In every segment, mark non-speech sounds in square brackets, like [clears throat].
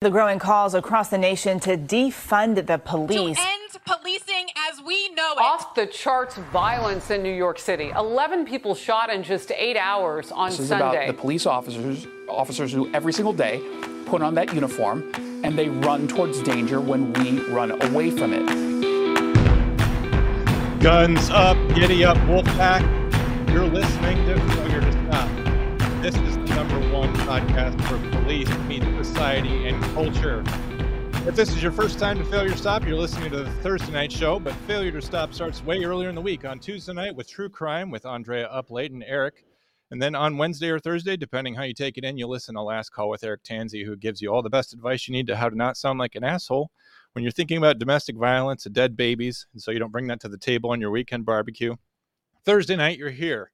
The growing calls across the nation to defund the police. To end policing as we know it. Off the charts violence in New York City. 11 people shot in just eight hours on this is Sunday. about the police officers, officers who every single day put on that uniform and they run towards danger when we run away from it. Guns up, giddy up, Wolfpack. You're listening to Failure to Stop. This is the number one podcast for police meet society and culture. If this is your first time to Failure to Stop, you're listening to the Thursday night show, but Failure to Stop starts way earlier in the week on Tuesday night with True Crime with Andrea Up Late and Eric. And then on Wednesday or Thursday, depending how you take it in, you'll listen to Last Call with Eric Tanzi, who gives you all the best advice you need to how to not sound like an asshole when you're thinking about domestic violence and dead babies, and so you don't bring that to the table on your weekend barbecue. Thursday night, you're here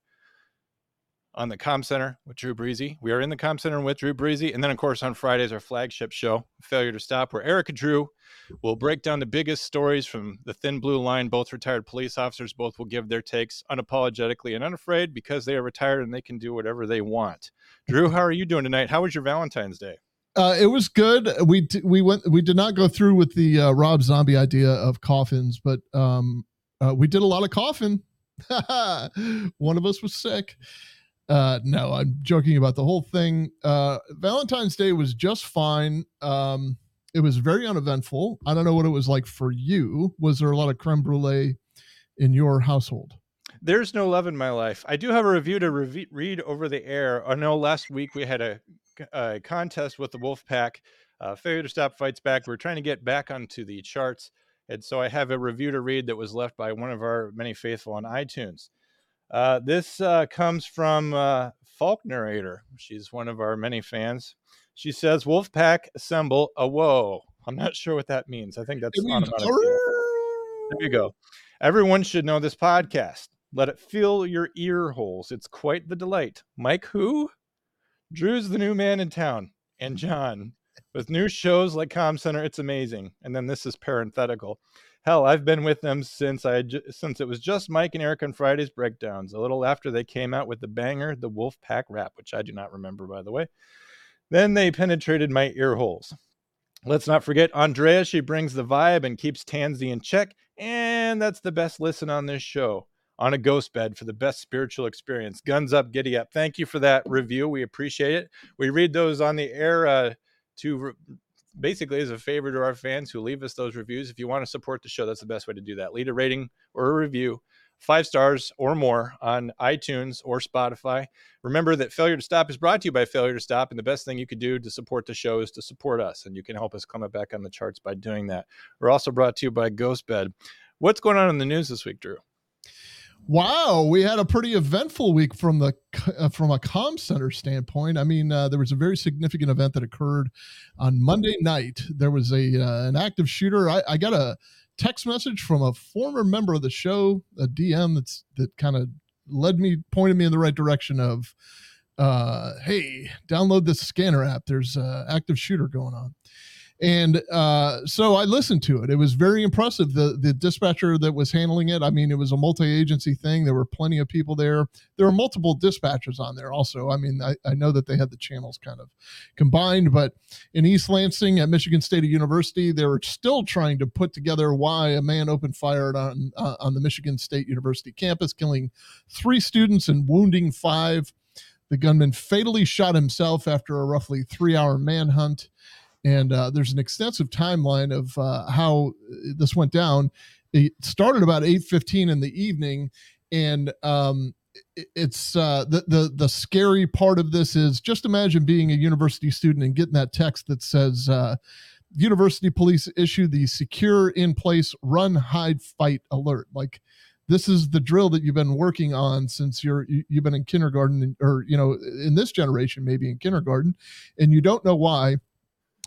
on the Comm Center with Drew Breezy. We are in the Comm Center with Drew Breezy. And then, of course, on Fridays, our flagship show, Failure to Stop, where Erica Drew will break down the biggest stories from the thin blue line. Both retired police officers, both will give their takes unapologetically and unafraid because they are retired and they can do whatever they want. Drew, how are you doing tonight? How was your Valentine's Day? Uh, it was good. We d- we went we did not go through with the uh, Rob Zombie idea of coffins, but um, uh, we did a lot of coffin. [laughs] One of us was sick. Uh, no, I'm joking about the whole thing. Uh, Valentine's Day was just fine. Um, it was very uneventful. I don't know what it was like for you. Was there a lot of creme brulee in your household? There's no love in my life. I do have a review to rev- read over the air. I know last week we had a, a contest with the Wolfpack. Uh, Failure to Stop Fights Back. We're trying to get back onto the charts. And so I have a review to read that was left by one of our many faithful on iTunes. Uh, this uh, comes from uh, Falk Narrator. She's one of our many fans. She says, Wolfpack assemble a whoa. I'm not sure what that means. I think that's It means. There you go. Everyone should know this podcast. Let it fill your ear holes. It's quite the delight. Mike, who? Drew's the new man in town. And John, with new shows like Comm Center, it's amazing. And then this is parenthetical. Hell, I've been with them since I since it was just Mike and Eric on Fridays breakdowns. A little after they came out with the banger, the Wolf Pack rap, which I do not remember by the way. Then they penetrated my ear holes. Let's not forget Andrea. She brings the vibe and keeps Tanzi in check. And that's the best listen on this show on a ghost bed for the best spiritual experience. Guns up, giddy up. Thank you for that review. We appreciate it. We read those on the air uh, to re- basically as a favor to our fans who leave us those reviews. If you want to support the show, that's the best way to do that. Lead a rating or a review, five stars or more on iTunes or Spotify. Remember that Failure to Stop is brought to you by Failure to Stop, and the best thing you could do to support the show is to support us, and you can help us come back on the charts by doing that. We're also brought to you by Ghostbed. What's going on in the news this week, Drew? Wow, we had a pretty eventful week from the uh, from a com center standpoint. I mean, uh, there was a very significant event that occurred on Monday night. There was a uh, an active shooter. I, I got a text message from a former member of the show, a DM that's that kind of led me, pointed me in the right direction of, uh, hey, download this scanner app. There's a active shooter going on. And uh, so I listened to it. It was very impressive. The the dispatcher that was handling it. I mean, it was a multi-agency thing. There were plenty of people there. There were multiple dispatchers on there also. I mean, I, I know that they had the channels kind of combined, but in East Lansing at Michigan State University, they were still trying to put together why a man opened fire on uh, on the Michigan State University campus, killing three students and wounding five. The gunman fatally shot himself after a roughly three-hour manhunt and uh, there's an extensive timeline of uh, how this went down. It started about 8:15 in the evening, and um, it's uh, the the the scary part of this is just imagine being a university student and getting that text that says. Uh, University police issue the secure in place run hide fight alert like this is the drill that you've been working on since you're you've been in kindergarten or you know in this generation maybe in kindergarten and you don't know why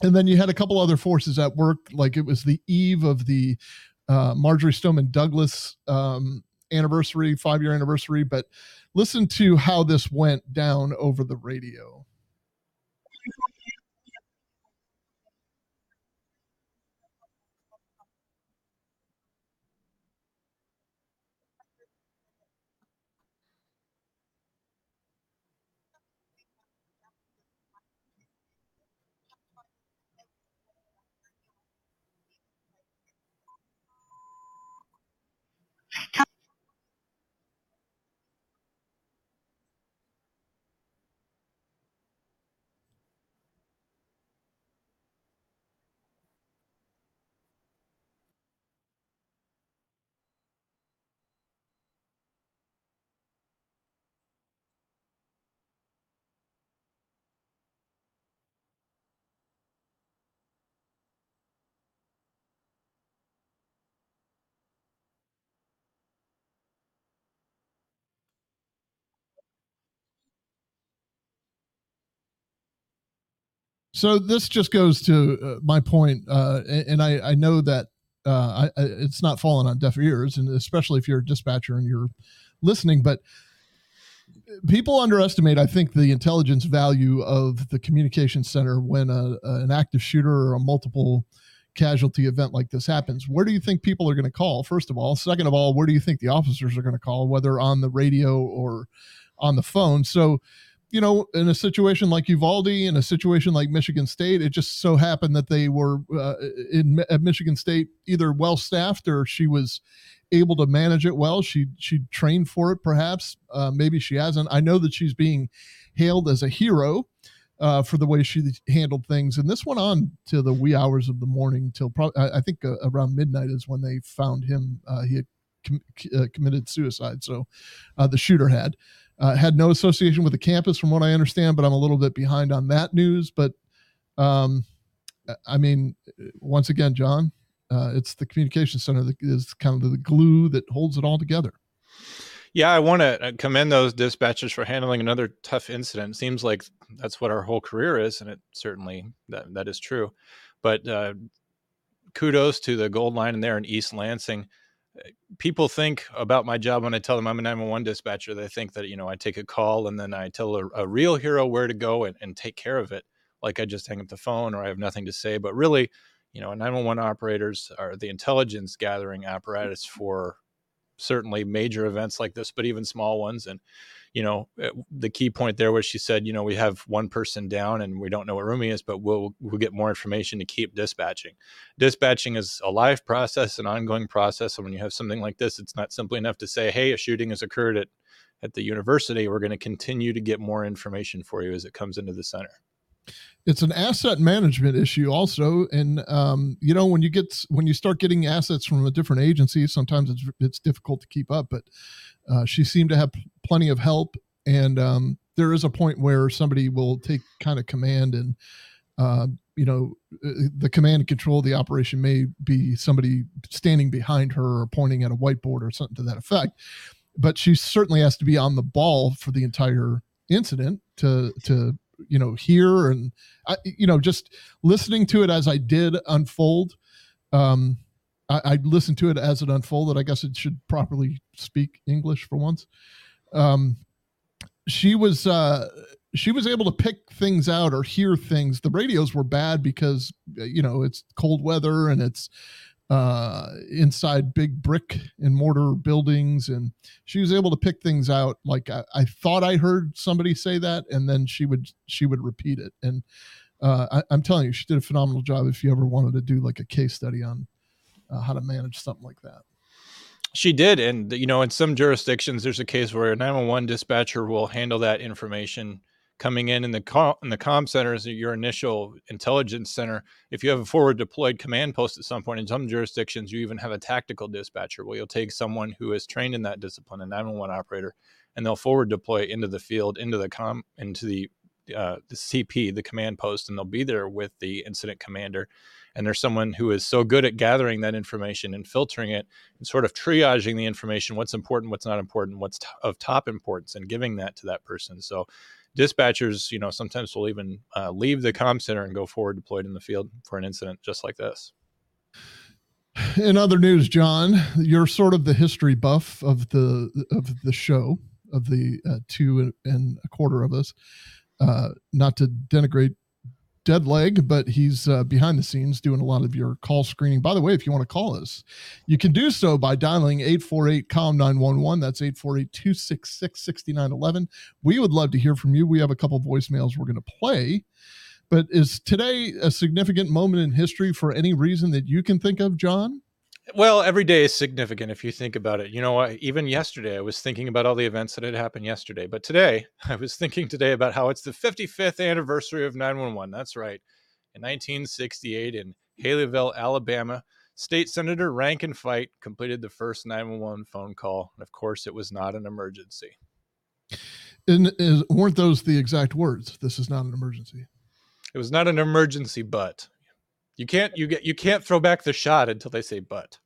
and then you had a couple other forces at work like it was the eve of the uh, marjory stoneman douglas um, anniversary five year anniversary but listen to how this went down over the radio So this just goes to uh, my point, uh, and, I, I know that uh, I, it's not falling on deaf ears, and especially if you're a dispatcher and you're listening. But people underestimate, I think, the intelligence value of the communication center when a, an active shooter or a multiple casualty event like this happens. Where do you think people are going to call? First of all, second of all, where do you think the officers are going to call, whether on the radio or on the phone? So you know, in a situation like Uvalde, in a situation like Michigan State, it just so happened that they were uh, in at Michigan State either well staffed or she was able to manage it well. She she trained for it, perhaps. Uh, maybe she hasn't. I know that she's being hailed as a hero uh, for the way she handled things, and this went on to the wee hours of the morning till probably I, I think uh, around midnight is when they found him. Uh, he had com- uh, committed suicide, so the shooter had. Uh, had no association with the campus, from what I understand, but I'm a little bit behind on that news. But um, I mean, once again, John, uh, it's the communication center that is kind of the glue that holds it all together. Yeah, I want to uh, commend those dispatchers for handling another tough incident. Seems like that's what our whole career is, and it certainly that that is true. But uh, kudos to the Gold Line in there in East Lansing people think about my job when I tell them I'm a 911 dispatcher. They think that, you know, I take a call and then I tell a, a real hero where to go and, and, take care of it. Like I just hang up the phone or I have nothing to say. But really, you know, 911 operators are the intelligence gathering apparatus for certainly major events like this, but even small ones. And you know, eh, the key point there was she said, you know, we have one person down and we don't know what room he is, but we'll we'll get more information to keep dispatching. Dispatching is a live process, an ongoing process, and when you have something like this, it's not simply enough to say, hey, a shooting has occurred at at the university. We're going to continue to get more information for you as it comes into the center it's an asset management issue also and um, you know when you get when you start getting assets from a different agency sometimes it's it's difficult to keep up but uh, she seemed to have plenty of help and um, there is a point where somebody will take kind of command and uh, you know uh, the command and control of the operation may be somebody standing behind her or pointing at a whiteboard or something to that effect but she certainly has to be on the ball for the entire incident to to you know hear and I, you know just listening to it as I did unfold. Um, I, I listened to it as it unfolded. I guess it should properly speak English for once. Um, she was uh, she was able to pick things out or hear things. The radios were bad because you know it's cold weather and it's uh, inside big brick and mortar buildings, and she was able to pick things out. Like I, I thought I heard somebody say that, and then she would she would repeat it. And uh, I, am telling you, she did a phenomenal job. If you ever wanted to do like a case study on uh, how to manage something like that. She did, and you know, in some jurisdictions, there's a case where a 911 dispatcher will handle that information coming in in the com, in the com center is your initial intelligence center. If you have a forward deployed command post at some point in some jurisdictions, you even have a tactical dispatcher where you'll take someone who is trained in that discipline, a 911 operator, and they'll forward deploy into the field, into the com, into the uh, the CP, the command post, and they'll be there with the incident commander. And there's someone who is so good at gathering that information and filtering it and sort of triaging the information, what's important, what's not important, what's t- of top importance, and giving that to that person. So dispatchers, you know, sometimes will even uh, leave the com center and go forward deployed in the field for an incident just like this. In other news, John, you're sort of the history buff of the of the show of the uh, two and a quarter of us. Uh, not to denigrate dead leg, but he's uh, behind the scenes doing a lot of your call screening. By the way, if you want to call us, you can do so by dialing 848 COM 911. That's 848 266 6911. We would love to hear from you. We have a couple voicemails we're going to play. But is today a significant moment in history for any reason that you can think of, John? Well, every day is significant if you think about it. You know, what? even yesterday I was thinking about all the events that had happened yesterday, but today [laughs] I was thinking today about how it's the 55th anniversary of 911. That's right. In 1968 in Haleyville, Alabama, State Senator Rankin Fite completed the first 911 phone call, and of course, it was not an emergency. And is, weren't those the exact words? This is not an emergency. It was not an emergency, but you can't you get you can't throw back the shot until they say but.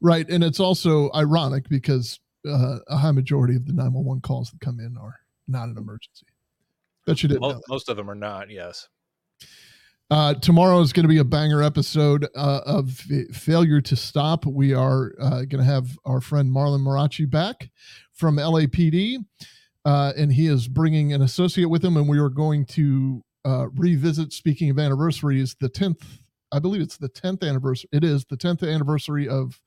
Right, and it's also ironic because uh, a high majority of the 911 calls that come in are not an emergency. Bet you didn't. Most, most of them are not. Yes. Uh, tomorrow is going to be a banger episode uh, of Failure to Stop. We are uh, going to have our friend Marlon Marachi back from LAPD, uh, and he is bringing an associate with him, and we are going to uh, revisit. Speaking of anniversaries, the tenth, I believe it's the tenth anniversary. It is the tenth anniversary of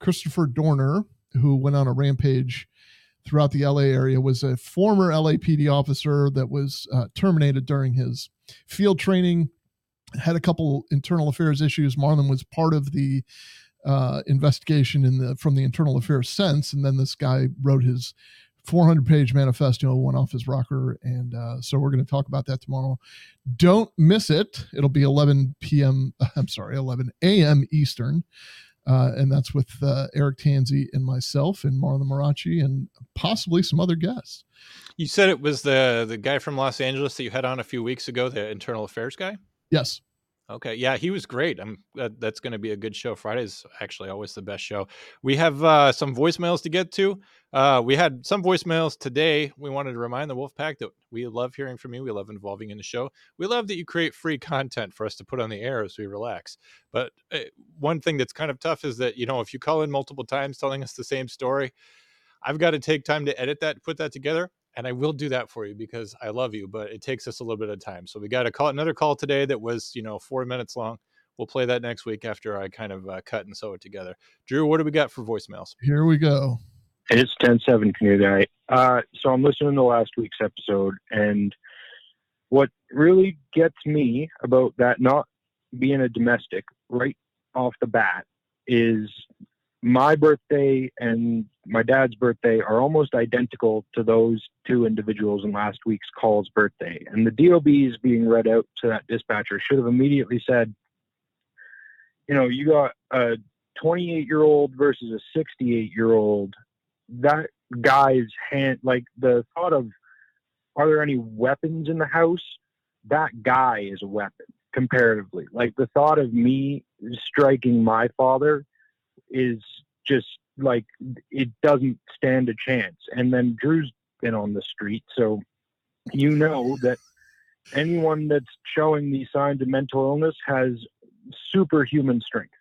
Christopher Dorner, who went on a rampage throughout the LA area. Was a former LAPD officer that was uh, terminated during his field training had a couple internal affairs issues. Marlon was part of the uh, investigation in the from the internal affairs sense, and then this guy wrote his 400 page manifesto, went off his rocker, and uh, so we're going to talk about that tomorrow. Don't miss it. It'll be 11 p.m. [laughs] I'm sorry, 11 a.m. Eastern. Uh, and that's with uh, Eric Tanzi and myself and Marlon Marachi and possibly some other guests. You said it was the the guy from Los Angeles that you had on a few weeks ago, the internal affairs guy. Yes. Okay. Yeah, he was great. I'm that, that's going to be a good show. Friday's actually always the best show. We have uh, some voicemails to get to. Uh, we had some voicemails today. We wanted to remind the Wolfpack that we love hearing from you. We love involving in the show. We love that you create free [laughs] content for us to put on the air as we relax. But uh, one thing that's kind of tough is that you know if you call in multiple times telling us the same story, I've got to take time to edit that, put that together and I will do that for you because I love you, but it takes us a little bit of time. So we got a call, another call today that was, you know, four minutes long. We'll play that next week after I kind of uh, cut and sew it together. Drew, what do we got for voicemails? Here we go. It's 10 7 canoe guy. Uh, so I'm listening to last week's episode, and what really gets me about that not being a domestic right off the bat is my birthday and my dad's birthday are almost identical to those two individuals in last week's call's birthday. And the DOBs being read out to that dispatcher should have immediately said, you know, you got a 28 year old versus a 68 year old. That guy's hand, like the thought of, are there any weapons in the house? That guy is a weapon comparatively. Like the thought of me striking my father is just like it doesn't stand a chance. And then Drew's been on the street, so you know that anyone that's showing these signs of mental illness has superhuman strength.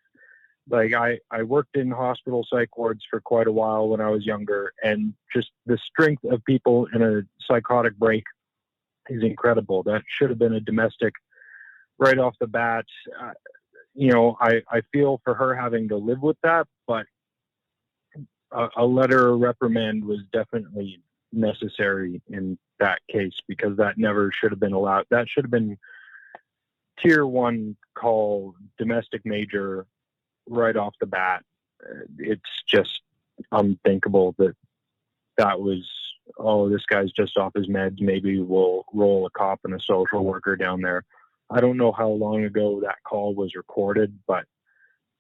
Like I, I worked in hospital psych wards for quite a while when I was younger, and just the strength of people in a psychotic break is incredible. That should have been a domestic right off the bat. Uh, you know, I, I feel for her having to live with that, but a, a letter reprimand was definitely necessary in that case because that never should have been allowed. That should have been tier one call, domestic major, right off the bat. It's just unthinkable that that was oh this guy's just off his meds maybe we'll roll a cop and a social worker down there I don't know how long ago that call was recorded, but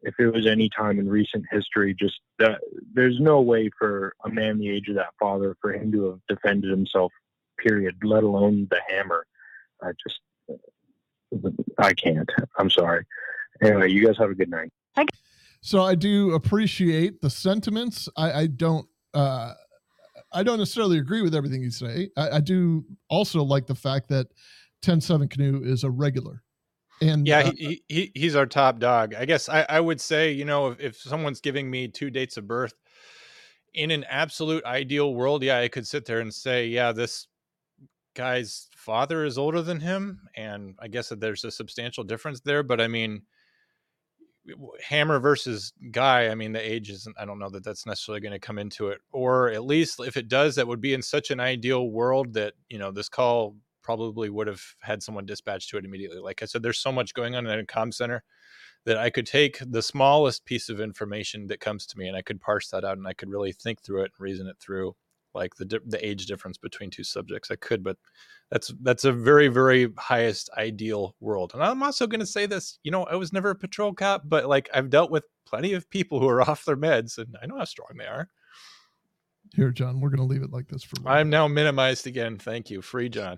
if it was any time in recent history, just that there's no way for a man the age of that father for him to have defended himself, period, let alone the hammer. I just, I can't. I'm sorry. Anyway, you guys have a good night. So I do appreciate the sentiments. I, I don't, uh, I don't necessarily agree with everything you say. I, I do also like the fact that 10-7 canoe is a regular and yeah uh, he, he he's our top dog i guess i, I would say you know if, if someone's giving me two dates of birth in an absolute ideal world yeah i could sit there and say yeah this guy's father is older than him and i guess that there's a substantial difference there but i mean hammer versus guy i mean the age isn't i don't know that that's necessarily going to come into it or at least if it does that would be in such an ideal world that you know this call probably would have had someone dispatched to it immediately. Like I said, there's so much going on in a comm center that I could take the smallest piece of information that comes to me and I could parse that out and I could really think through it and reason it through like the the age difference between two subjects. I could, but that's that's a very very highest ideal world. And I'm also going to say this, you know, I was never a patrol cop, but like I've dealt with plenty of people who are [laughs] off their meds and I know how strong they are. Here, John, we're going to leave it like this for. I'm now minimized again. Thank you, free John.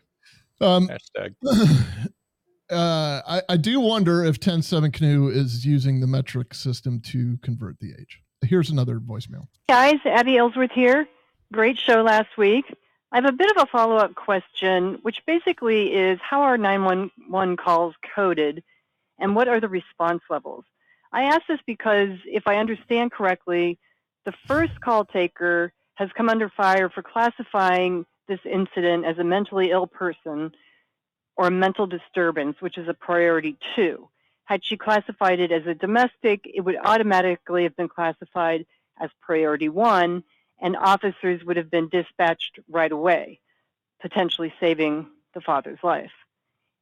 Um, Hashtag. [laughs] Uh, I, I do wonder if 10-7 Canoe is using the metric system to convert the age. Here's another voicemail. Guys, Abby Ellsworth here. Great show last week. I have a bit of a follow up question, which basically is how are 911 calls coded and what are the response levels? I ask this because if I understand correctly, the first call taker has come under fire for classifying this incident as a mentally ill person or a mental disturbance, which is a priority two. Had she classified it as a domestic, it would automatically have been classified as priority one, and officers would have been dispatched right away, potentially saving the father's life.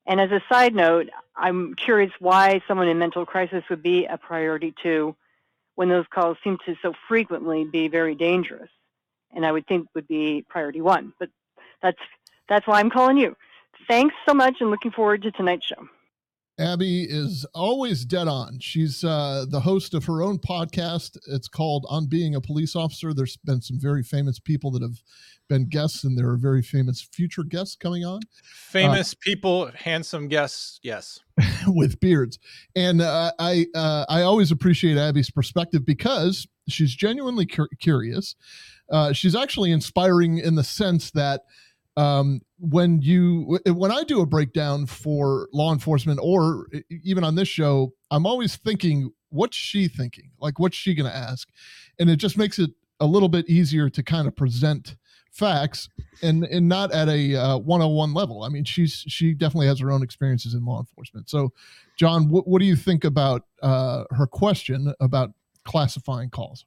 And as a side note, I'm curious why someone in mental crisis would be a priority two when those calls seem to so frequently be very dangerous. And I would think would be priority one. But that's that's why I'm calling you. Thanks so much and looking forward to tonight's show. Abby is always dead on. She's uh, the host of her own podcast. It's called On Being a Police Officer. There's been some very famous people that have been guests, and there are very famous future guests coming on. Famous uh, people, handsome guests, yes, [laughs] with beards. And uh, I uh, I always appreciate Abby's perspective because she's genuinely cur- curious. Uh, she's actually inspiring in the sense that um, when you when I do a breakdown for law enforcement or even on this show, I'm always thinking, what's she thinking? Like, what's she going to ask? And it just makes it a little bit easier to kind of present facts and and not at a uh, 101 level. I mean, she's she definitely has her own experiences in law enforcement. So, John, what, what do you think about uh, her question about classifying calls?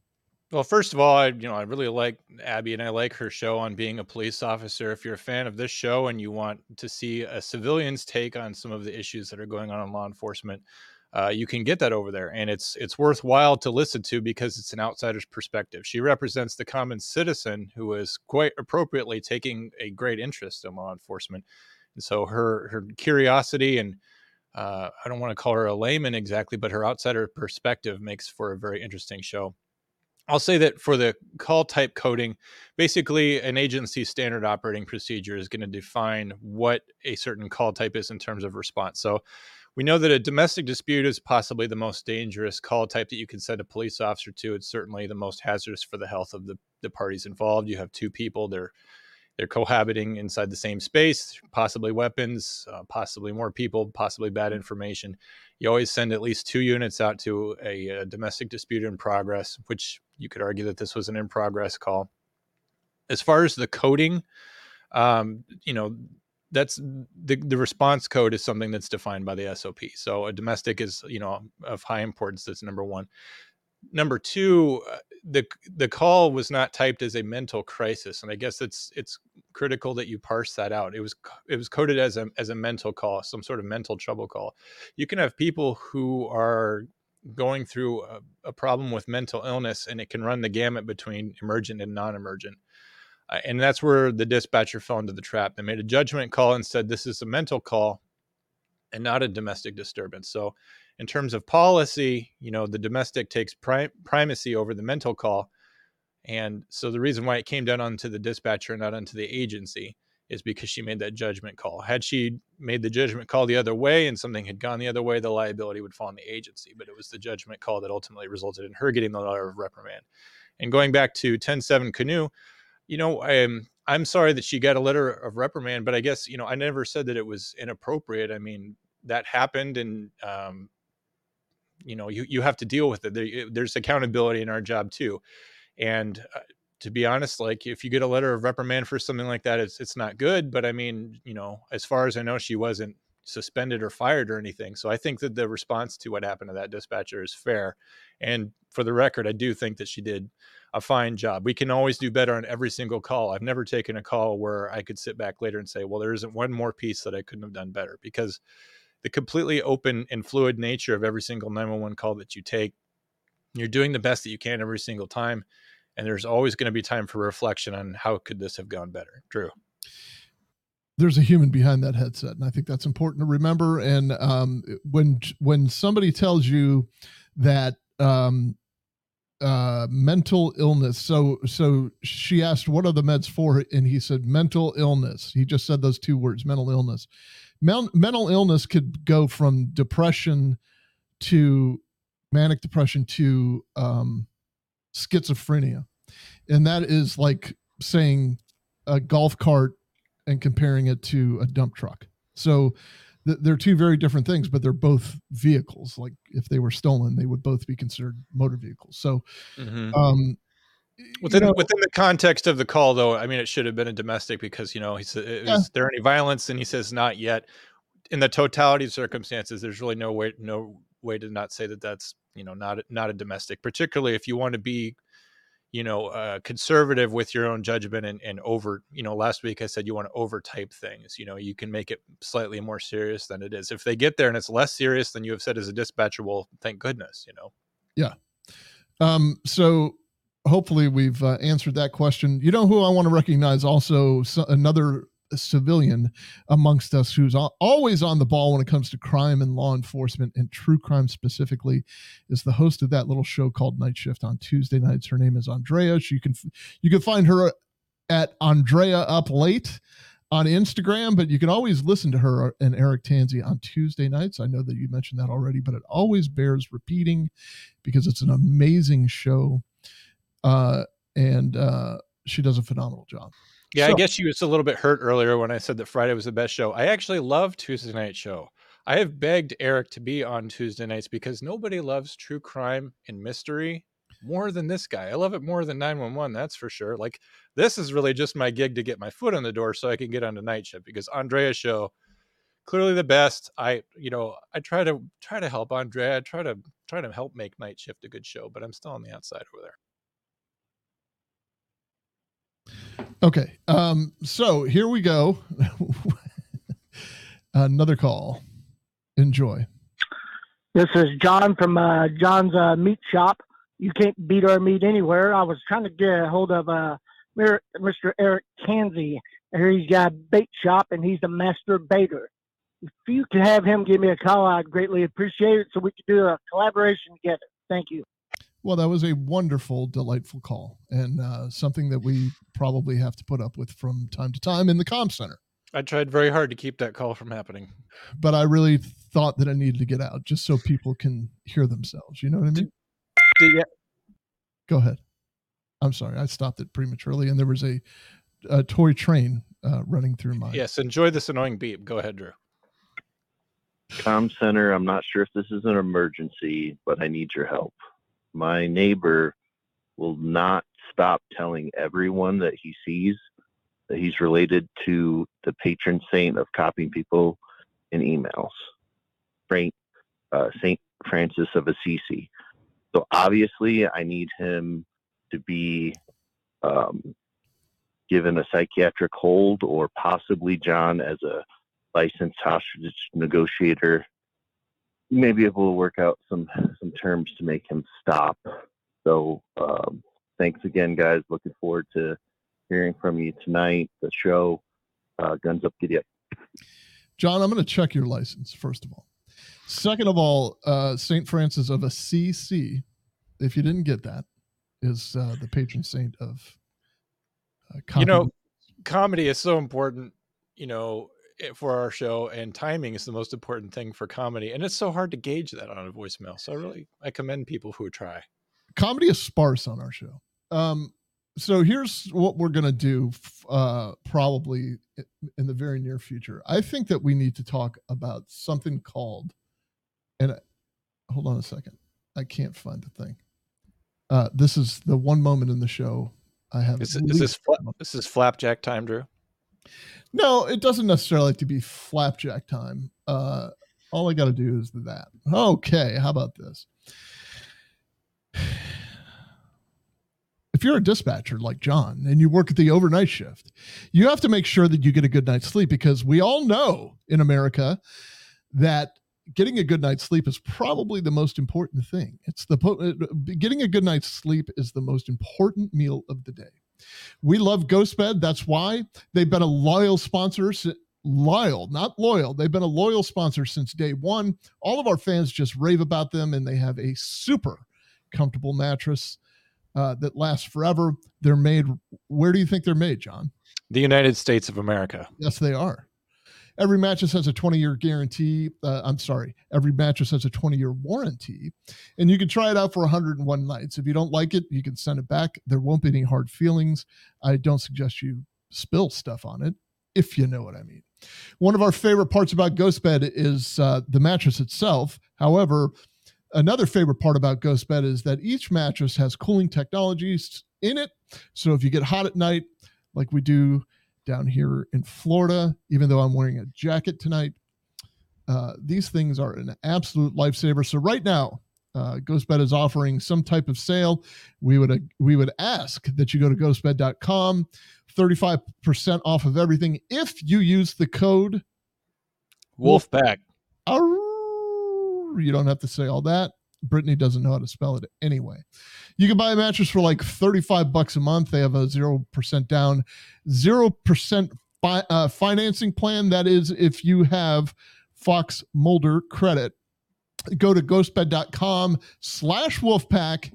Well, first of all, I you know I really like Abby and I like her show on being a police officer. If you're a fan of this show and you want to see a civilian's take on some of the issues that are going on in law enforcement, uh, you can get that over there, and it's it's worthwhile to listen to because it's an outsider's perspective. She represents the common citizen who is quite appropriately taking a great interest in law enforcement, and so her her curiosity and uh, I don't want to call her a layman exactly, but her outsider perspective makes for a very interesting show. I'll say that for the call type coding, basically an agency standard operating procedure is going to define what a certain call type is in terms of response. So we know that a domestic dispute is possibly the most dangerous call type that you can send a police officer to. It's certainly the most hazardous for the health of the, the parties involved. You have two people, they're they're cohabiting inside the same space, possibly weapons, uh, possibly more people, possibly bad information. You always send at least two units out to a, a domestic dispute in progress, which you could argue that this was an in progress call. As far as the coding, um, you know, that's the the response code is something that's defined by the SOP. So a domestic is you know of high importance. That's number one. Number two, uh, the the call was not typed as a mental crisis, and I guess it's it's critical that you parse that out. It was it was coded as a as a mental call, some sort of mental trouble call. You can have people who are going through a, a, problem with mental illness and it can run the gamut between emergent and non-emergent uh, and that's where the dispatcher fell into the trap they made a judgment call and said this is a mental call and not a domestic disturbance so in terms of policy you know the domestic takes prim- primacy over the mental call and so the reason why it came down onto the dispatcher and not onto the agency is because she made that judgment call. Had she made the judgment call the other way and something had gone the other way, the liability would fall on the agency. But it was the judgment call that ultimately resulted in her getting the letter of reprimand. And going back to 10-7 Canoe, you know, I'm I'm sorry that she got a letter of reprimand, but I guess you know I never said that it was inappropriate. I mean that happened, and um, you know you you have to deal with it. There, there's accountability in our job too, and uh, to be honest, like if you get a letter of reprimand for something like that, it's it's not good. But I mean, you know, as far as I know, she wasn't suspended or fired or anything. So I think that the response to what happened to that dispatcher is fair. And for the record, I do think that she did a fine job. We can always do better on every single call. I've never taken a call where I could sit back later and say, well, there isn't one more piece that I couldn't have done better because the completely open and fluid nature of every single 911 call that you take, you're doing the best that you can every single time and there's always going to be time for reflection on how could this have gone better. Drew. There's a human behind that headset and i think that's important to remember and um, when when somebody tells you that um, uh, mental illness so so she asked what are the meds for? And he said mental illness. He just said those two words mental illness Men- mental illness could go from depression to manic depression to um, schizophrenia and that is like saying a golf cart and comparing it to a dump truck. So th- they're two very different things, but they're both vehicles. Like if they were stolen, they would both be considered motor vehicles. So Mhm. um, Within you know, within the context of the call, though, I mean, it should have been a domestic because you know he said, "Is Yeah. there any violence?" And he says, "Not yet." In the totality of circumstances, there's really no way no way to not say that that's you know not not a domestic, particularly if you want to be you know uh, conservative with your own judgment and, and over you know last week i said you want to overtype things you know you can make it slightly more serious than it is if they get there and it's less serious than you have said as a dispatcher well thank goodness you know Yeah. Um, so hopefully we've uh, answered that question. You know who I want to recognize also so, another civilian amongst us who's al- always on the ball when it comes to crime and law enforcement and true crime specifically is the host of that little show called Night Shift on Tuesday nights. Her name is Andrea. She can you can find her at Andrea Up Late on Instagram, but you can always listen to her and Eric Tanzi on Tuesday nights. I know that you mentioned that already, but it always bears repeating because it's an amazing show. Uh, and uh, she does a phenomenal job. Yeah, I guess she was a little bit hurt earlier when I said that Friday was the best show. I actually love Tuesday night show. I have begged Eric to be on Tuesday nights because nobody loves true crime and mystery more than this guy. I love it more than 911, that's for sure. Like this is really just my gig to get my foot in the door so I can get on the night shift because Andrea's show clearly the best. I, you know, I try to try to help Andrea. I try to try to help make night shift a good show, but I'm still on the outside over there. Okay. Um, so here we go. [laughs] Another call. Enjoy. This is John from uh, John's uh, Meat Shop. You can't beat our meat anywhere. I was trying to get a hold of uh, Mr. Eric Kanzi. Hear he's got a bait shop and he's a master baiter. If you could have him give me a call, I'd greatly appreciate it so we could do a collaboration together. Thank you. Well, that was a wonderful, delightful call and uh, something that we probably have to put up with from time to time in the comm center. I tried very hard to keep that call from happening. But I really thought that I needed to get out just so people can hear themselves. You know what I mean? Did, yeah, Go ahead. I'm sorry. I stopped it prematurely and there was a, a toy train uh, running through my. yes, enjoy this annoying beep. Go ahead, Drew. Comm Center, I'm not sure if this is an emergency, but I need your help. My neighbor will not stop telling everyone that he sees that he's related to the patron saint of copying people in emails, Saint, uh, Saint Francis of Assisi. So obviously, I need him to be um, given a psychiatric hold, or possibly John as a licensed hostage negotiator may be able to work out some some terms to make him stop. So um, thanks again, guys. Looking forward to hearing from you tonight. The show, uh, guns up, giddy up. John, I'm going to check your license, first of all. Second of all, uh, St. Francis of Assisi, if you didn't get that, is uh, the patron saint of uh, you know comedy is so important you know for our show and timing is the most important thing for comedy and it's so hard to gauge that on a voicemail so i [laughs] really i commend people who try comedy is sparse on our show. Um, so here's what we're going to do uh, probably in the very near future. I think that we need to talk about something called, and I- hold on a second. I can't find the thing. Uh, this is the one moment in the show I have. is, it- is this fla- this is flapjack time drew No, it doesn't necessarily have to be flapjack time. Uh, all I got to do is that. Okay, how about this? If you're a dispatcher like John and you work at the overnight shift, you have to make sure that you get a good night's sleep because we all know in America that getting a good night's sleep is probably the most important thing. It's the uh, getting a good night's sleep is the most important meal of the day. We love GhostBed. That's why they've been a loyal sponsor. Loyal, not loyal. They've been a loyal sponsor since day one. All of our fans just rave about them, and they have a super comfortable mattress uh, that lasts forever. They're made. Where do you think they're made, John? the united states of america Yes, they are. Every mattress has a 20 year guarantee. Uh, I'm sorry, every mattress has a 20 year warranty, and you can try it out for 101 nights. If you don't like it, you can send it back. There won't be any hard feelings. I don't suggest you spill stuff on it, if you know what I mean. One of our favorite parts about GhostBed is uh, the mattress itself. However, another favorite part about GhostBed is that each mattress has cooling technologies in it. So if you get hot at night, like we do down here in Florida, even though I'm wearing a jacket tonight, uh, these things are an absolute lifesaver. So right now, uh, GhostBed is offering some type of sale. We would uh, we would ask that you go to ghostbed.com, 35% off of everything if you use the code Wolfpack. Arrrr. You don't have to say all that. Brittany doesn't know how to spell it anyway. You can buy a mattress for like 35 bucks a month. They have a 0% down, 0% fi- uh, financing plan. That is if you have Fox Mulder credit. Go to ghostbed.com slash wolfpack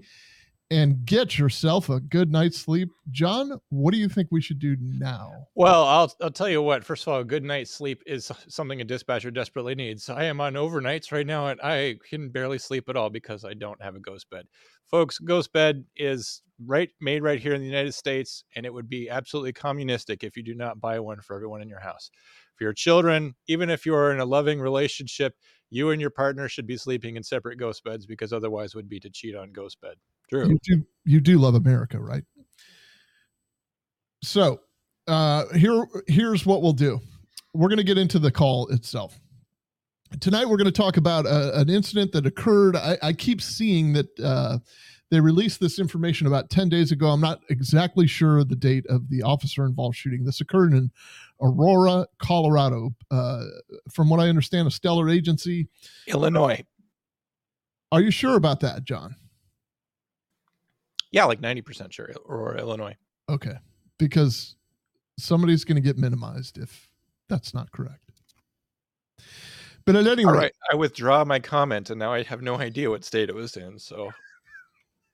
and get yourself a good night's sleep. John, what do you think we should do now? Well, I'll I'll tell you what. First of all, a good night's sleep is something a dispatcher desperately needs. I am on overnights right now, and I can barely sleep at all because I don't have a ghost bed. Folks, ghost bed is right made right here in the United States, and it would be absolutely communistic if you do not buy one for everyone in your house. For your children, even if you are in a loving relationship, you and your partner should be sleeping in separate ghost beds because otherwise would be to cheat on ghost bed. True. You do you do love America, right? So uh here here's what we'll do. We're gonna get into the call itself. Tonight we're going to talk about a, an incident that occurred. I, I keep seeing that uh, they released this information about 10 days ago. I'm not exactly sure the date of the officer involved shooting. This occurred in Aurora, Colorado. Uh, from what I understand, a stellar agency. Illinois. Are you sure about that, John? Yeah, like 90% sure. Or Illinois. Okay. Because somebody's going to get minimized if that's not correct. But at any All rate, right, I withdraw my comment, and now I have no idea what state it was in. So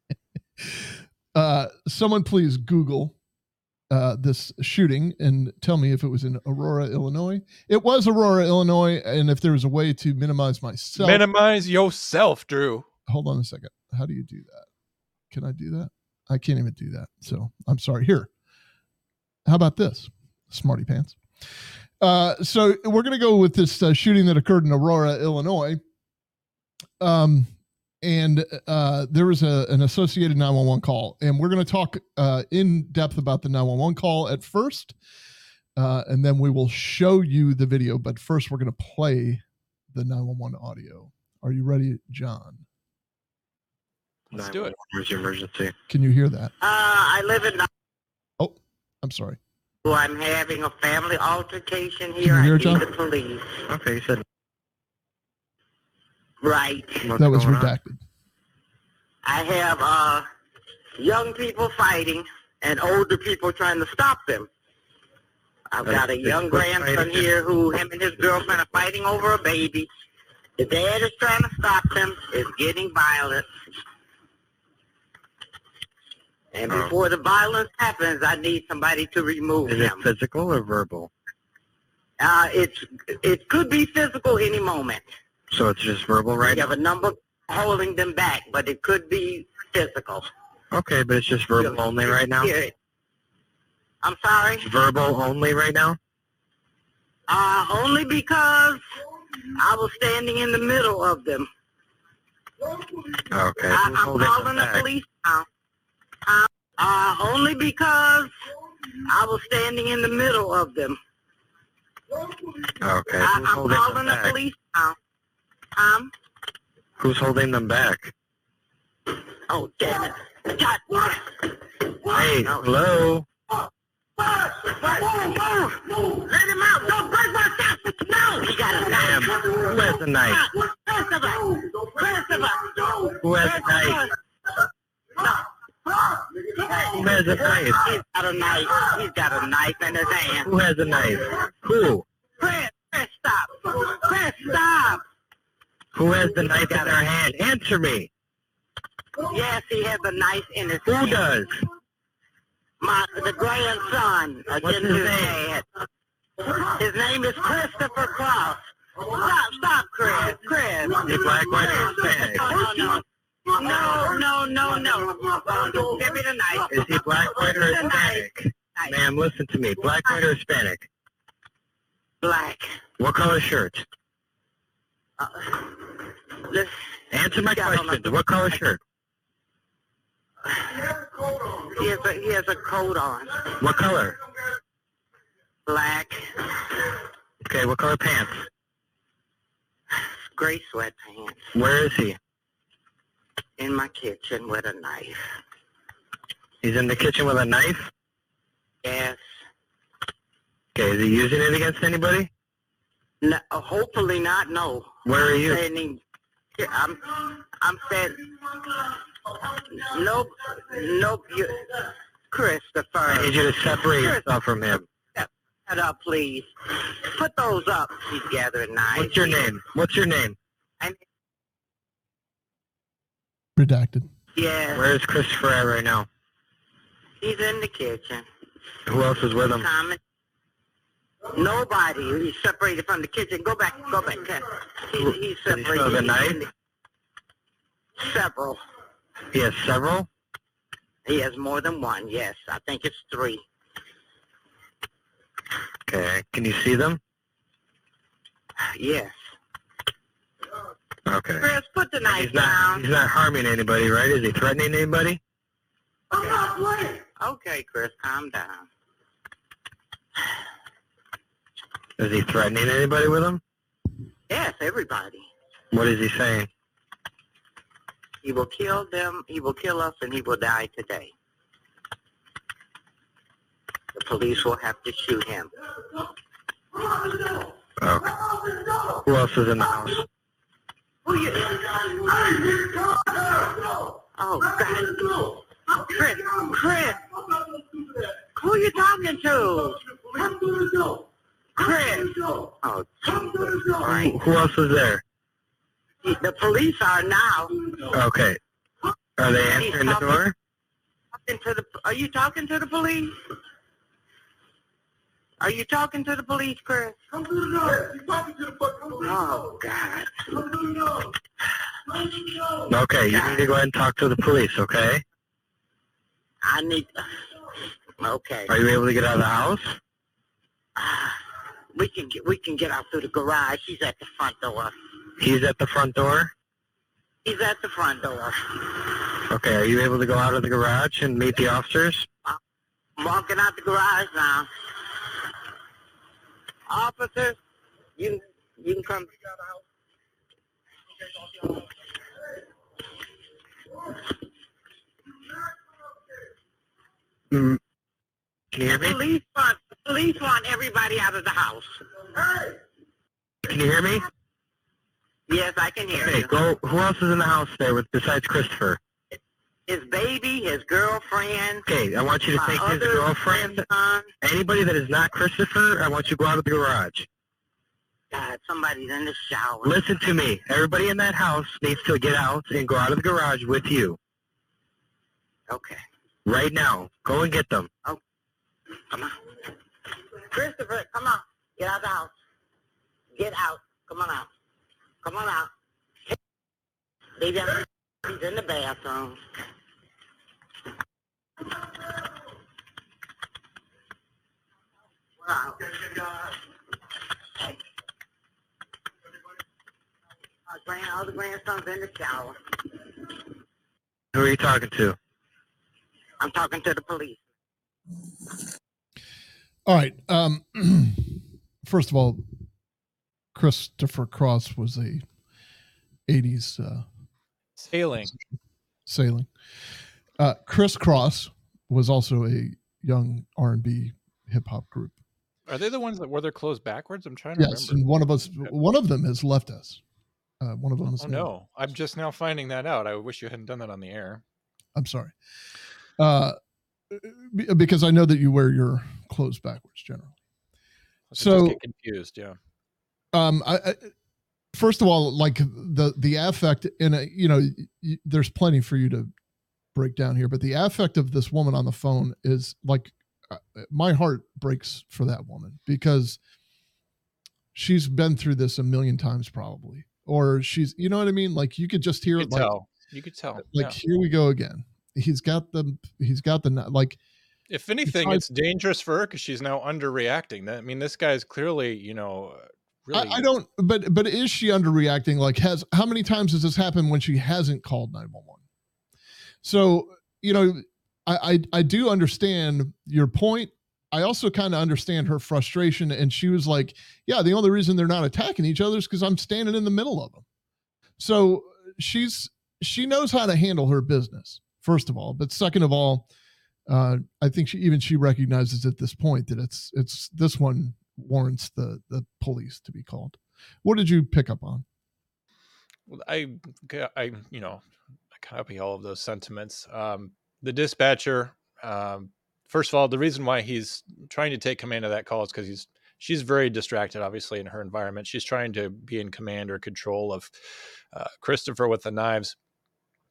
[laughs] uh, someone please Google uh, this shooting and tell me if it was in Aurora, Illinois. It was Aurora, Illinois, and if there was a way to minimize myself. minimize yourself, Drew. Hold on a second. How do you do that? Can I do that? I can't even do that. So I'm sorry. Here. How about this? Smarty pants. Uh, so we're going to go with this uh, shooting that occurred in Aurora, Illinois. Um, and uh, there was a, an associated 911 call, and we're going to talk uh, in depth about the 911 call at first, uh, and then we will show you the video. But first, we're going to play the 911 audio. Are you ready, John? Let's do it. Where's your emergency? Can you hear that? Uh, I live in. Oh, I'm sorry. I'm having a family altercation you here. hear I it, John? need the police. Okay, you said Right. what's that was going on? redacted. I have uh young people fighting and older people trying to stop them. I've Uh, got a young grandson here who him and his girlfriend are fighting over a baby. The dad is trying to stop them. It's getting violent. And Oh. before the violence happens, I need somebody to remove Is it physical or verbal? Uh, it's it could be physical any moment. So it's just verbal right we have now? a number holding them back, but it could be physical. Okay, but it's just verbal only right now? I'm sorry. Verbal only right now? Uh, only because I was standing in the middle of them. Okay. I, who's I'm holding calling the back? police now. Uh, uh, only because I was standing in the middle of them. Okay. I, holding calling the police now. Um, Who's holding them back? oh, damn it. God, Hey, hello? Let him out! Don't break my shot! No! He got a Ma'am, knife! who has a knife? Who has a knife? Who has a knife? He's got a knife. He's got a knife in his hand. Who has a knife? Who? Chris, Chris, stop! Chris, stop! Who has the knife in their hand? Answer me. Yes, he has a knife in his Who hand. does? My, the grandson What's against his his name? dad. His name is Christopher Cross. Stop, stop, Chris, Chris. Is he black, white, or Hispanic? No, no, no, no, no, no, no. Give me the knife. Is he black, white, or Give me the knife. Hispanic? Ma'am, listen to me. Black, white, or Hispanic? Black. What color shirt? Uh, this, Answer my Yeah, hold on. question. What color shirt? he has a he has a coat on. What color? Black, Okay, what color pants? gray sweatpants. Where is he? In my kitchen with a knife. He's in the kitchen with a knife? Yes. Okay, is he using it against anybody? No, hopefully not. No. Where are I'm you? Standing, I'm I'm saying no no you, Christopher. I need you to separate yourself from him. Shut up, please. Put those up. He's gathering knives. What's your name? What's your name? Redacted. Yeah. Where's Christopher at right now? He's in the kitchen. Who else is with him? Simon. Nobody. He's separated from the kitchen. Go back. Go back. He's, he's Does he separated. still have a He's knife? Several. He has several? He has more than one. Yes, I think it's three. Okay, can you see them? Yes. Okay. Chris, put the knife He's not, down. he's not harming anybody, right? Is he threatening anybody? I'm not playing. Okay, Chris, calm down. Is he threatening anybody with him? Yes, everybody. What is he saying? He will kill them. He will kill us, and he will die today. The police will have to shoot him. Okay. Who else is in the house? You? Oh God, Chris, Chris, who are you talking to? Chris. Oh, Who, who else is there? The police are now Okay. Are they answering the door? to the. Are you talking to the police? Are you talking to the police, Chris? Come to the door. You talking to the police? Oh God. Come to the door. Okay, you need to go ahead and talk to the police, okay? I need. Okay. Are you able to get out of the house? Uh, we can get we can get out through the garage. He's at the front door. He's at the front door? He's at the front door. Okay, are you able to go out of the garage and meet the officers? I'm walking out the garage now. Officers, you you can come. Mm, Can you hear The me? police want the police want everybody out of the house. Hey! Can you hear me? Yes, I can hear Okay, you. go. Who else is in the house there with besides Christopher? His baby, his girlfriend. Okay, I want you to take his girlfriend. grandson. Anybody that is not Christopher, I want you to go out of the garage. God, somebody's in the shower. Listen to me. Everybody in that house needs to get out and go out of the garage with you. Okay, Right now. Go and get them. Oh, come on. Christopher, come on. Get out of the house. Get out. Come on out. Come on out. Baby, he's in the bathroom. Wow. Our grand, all the grandsons in the shower. Who are you talking to? I'm talking to the police. All right. Um, [clears throat] first of all, Christopher Cross was a 80s uh, Sailing. sailing. Uh, Kris Kross was also a young R&B hip hop group. Are they the ones that wore their clothes backwards? I'm trying to Yes, remember. and one of us, one of them has left us. Uh, one of them is Oh no, I'm just now finding that out. I wish you hadn't done that on the air. I'm sorry. Uh, because I know that you wear your clothes backwards generally. I So- get confused. Yeah. um I, I first of all like the the affect in a you know y- there's plenty for you to break down here but the affect of this woman on the phone is like uh, my heart breaks for that woman because she's been through this a million times probably or she's you know what i mean like you could just hear it like tell. You could tell. like yeah. here we go again he's got the he's got the like If anything, it's dangerous for her because she's now underreacting. That I mean, this guy's clearly, you know, uh, really. I, I don't but but is she underreacting like has how many times has this happened when she hasn't called 911 so you know i i, I do understand your point i also kind of understand her frustration and she was like yeah the only reason they're not attacking each other is because i'm standing in the middle of them so she's she knows how to handle her business first of all but second of all uh, I think she even she recognizes at this point that it's it's this one warrants the the police to be called. What did you pick up on? Well, I, I, you know, copy all of those sentiments. Um, the dispatcher, um, first of all, the reason why he's trying to take command of that call is because he's she's very distracted, obviously, in her environment. She's trying to be in command or control of uh, Christopher with the knives.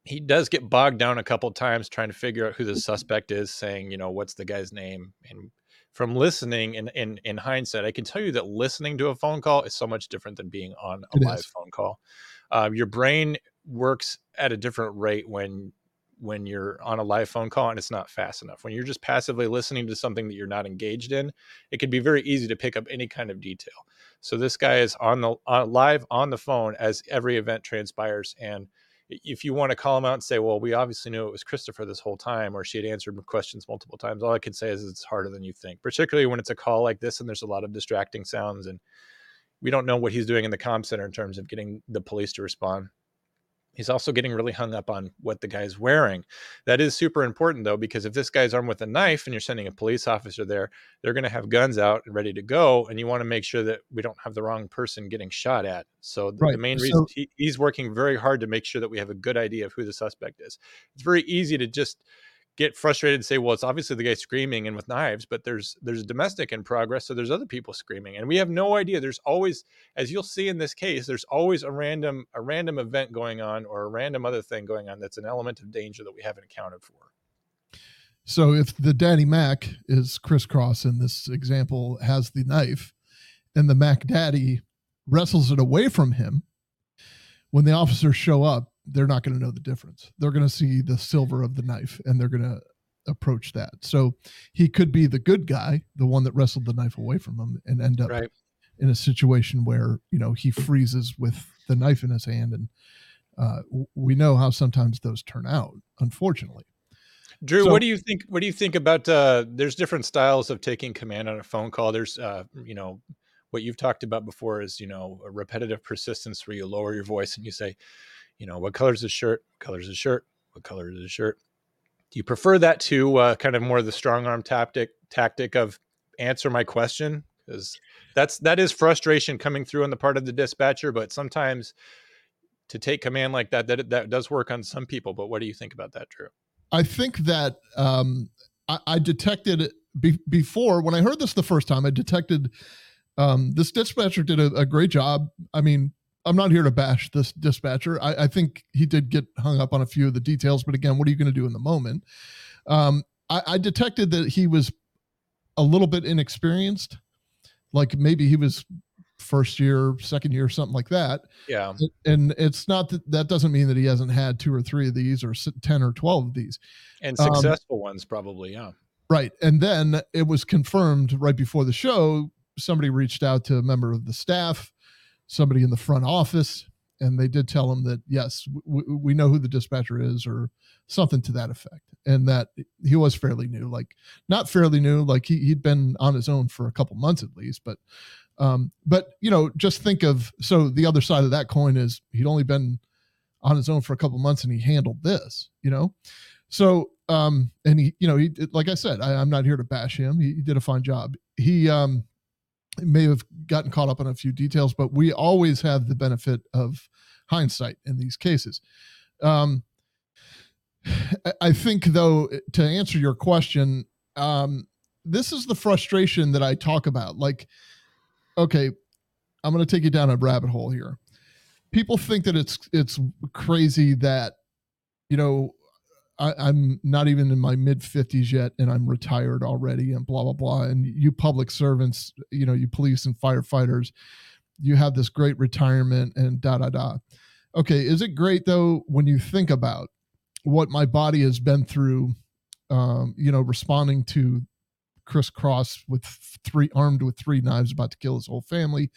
He does get bogged down a couple times trying to figure out who the suspect is, saying, you know, what's the guy's name, and from listening in, in in hindsight i can tell you that listening to a phone call is so much different than being on a It live is. phone call uh, your brain works at a different rate when when you're on a live phone call and it's not fast enough when you're just passively listening to something that you're not engaged in it can be very easy to pick up any kind of detail so this guy is on the on, live on the phone as every event transpires and if you want to call him out and say, well, we obviously knew it was Christopher this whole time, or she had answered questions multiple times, all I can say is it's harder than you think, particularly when it's a call like this and there's a lot of distracting sounds and we don't know what he's doing in the comm center in terms of getting the police to respond. He's also getting really hung up on what the guy's wearing. That is super important though, because if this guy's armed with a knife and you're sending a police officer there, they're going to have guns out and ready to go. And you want to make sure that we don't have the wrong person getting shot at. So the, the Right, main so- reason he, he's working very hard to make sure that we have a good idea of who the suspect is. It's very easy to just get frustrated and say, well, it's obviously the guy screaming and with knives, but there's there's a domestic in progress, so there's other people screaming, and we have no idea. There's always, as you'll see in this case, there's always a random a random event going on or a random other thing going on that's an element of danger that we haven't accounted for. So if the Daddy Mac is Kris Kross in this example has the knife, and the Mac Daddy wrestles it away from him, when the officers show up, they're not going to know the difference. They're going to see the silver of the knife, and they're going to approach that. So he could be the good guy, the one that wrestled the knife away from him, and end up Right. in a situation where you know he freezes with the knife in his hand, and uh, we know how sometimes those turn out, unfortunately. Drew, So- what do you think? What do you think about? Uh, there's different styles of taking command on a phone call. There's, uh, you know, what you've talked about before is, you know, a repetitive persistence where you lower your voice and you say, you know, what color is his shirt? What color is his shirt? What color is his shirt? Do you prefer that to uh, kind of more the strong arm tactic tactic of answer my question? Because that's that is frustration coming through on the part of the dispatcher, but sometimes to take command like that, that that does work on some people. But what do you think about that, Drew? I think that um, I, I detected be, before when I heard this the first time. I detected um, this dispatcher did a, a great job. I mean, I'm not here to bash this dispatcher. I, I think he did get hung up on a few of the details, but again, what are you going to do in the moment? Um, I, I detected that he was a little bit inexperienced, like maybe he was first year, second year, something like that Yeah. and it's not that that doesn't mean that he hasn't had two or three of these or 10 or 12 of these And Um, successful ones, probably. Yeah. right and then it was confirmed right before the show somebody reached out to a member of the staff somebody in the front office and they did tell him that yes w- we know who the dispatcher is or something to that effect. And that he was fairly new like not fairly new like he, he'd been on his own for a couple months at least but um but you know just think of so the other side of that coin is he'd only been on his own for a couple months and he handled this you know? So um and he you know he like i said I, i'm not here to bash him. He, he did a fine job. He um may have gotten caught up on a few details but we always have the benefit of hindsight in these cases. Um I- think though to answer your question um this is the frustration that i talk about. Like okay i'm going to take you down a rabbit hole here. People think that it's it's crazy that you know I, i'm not even in my mid 50s yet and i'm retired already and blah blah blah and you public servants you know you police and firefighters you have this great retirement and da da da okay is it great though when you think about what my body has been through um, you know, responding to Kris Kross with three armed with three knives about to kill his whole family.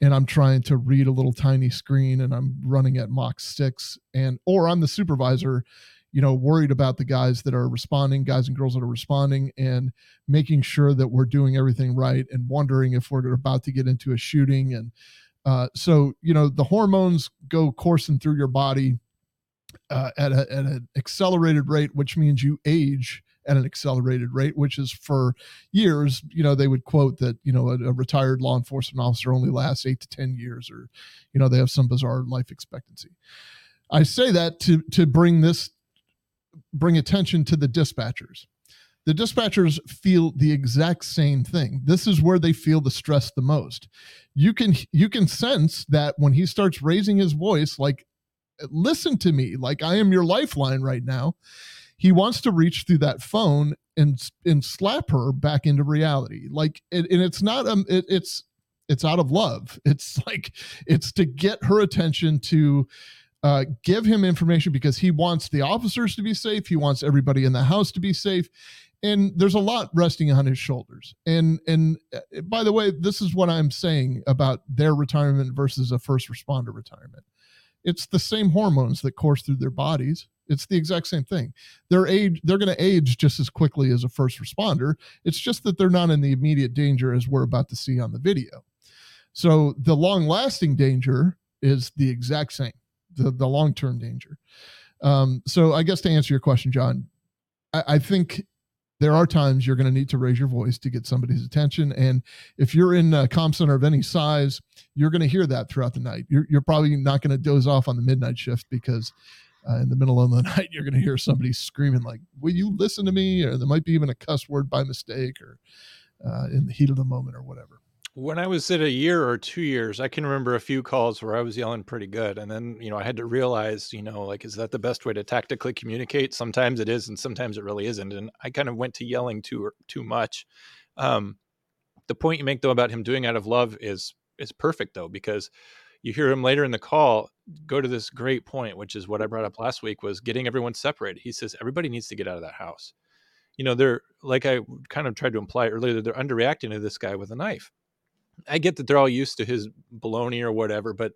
And I'm trying to read a little tiny screen and I'm running at Mach 6 and or I'm the supervisor, you know, worried about the guys that are responding, guys and girls that are responding and making sure that we're doing everything right and wondering if we're about to get into a shooting and uh, so you know the hormones go coursing through your body uh, at, a, at an accelerated rate, which means you age at an accelerated rate, which is for years, you know, they would quote that, you know, a, a, retired law enforcement officer only lasts eight to 10 years, or, you know, they have some bizarre life expectancy. I say that to, to bring this, bring attention to the dispatchers. The dispatchers feel the exact same thing. This is where they feel the stress the most. You can, you can sense that when he starts raising his voice, like, listen to me, like I am your lifeline right now he wants to reach through that phone and and slap her back into reality like it, and it's not um it, it's it's out of love [laughs] it's like it's to get her attention to uh, give him information because he wants the officers to be safe he wants everybody in the house to be safe and there's a lot resting on his shoulders and and uh, by the way this is what i'm saying about their retirement versus a first responder retirement it's the same hormones that course through their bodies it's the exact same thing. They're age they're going to age just as quickly as a first responder. It's just that they're not in the immediate danger as we're about to see on the video. So the long-lasting danger is the exact same. The the long-term danger. Um, so I guess to answer your question, Jon, I, I think there are times you're going to need to raise your voice to get somebody's attention. And if you're in a comm center of any size, you're going to hear that throughout the night. You're, you're probably not going to doze off on the midnight shift because uh, in the middle of the [laughs] night, you're going to hear somebody screaming like, "Will you listen to me?" Or there might be even a cuss word by mistake, or uh, in the heat of the moment, or whatever. When I was at a year or two years, I can remember a few calls where I was yelling pretty good, and then you know I had to realize, you know, like is that the best way to tactically communicate? Sometimes it is, and sometimes it really isn't. And I kind of went to yelling too too much. Um, the point you make though about him doing out of love is is perfect though because you hear him later in the call go to this great point, which is what I brought up last week was getting everyone separated. He says everybody needs to get out of that house. You know, they're like I kind of tried to imply earlier they're underreacting to this guy with a knife. I get that they're all used to his baloney or whatever, but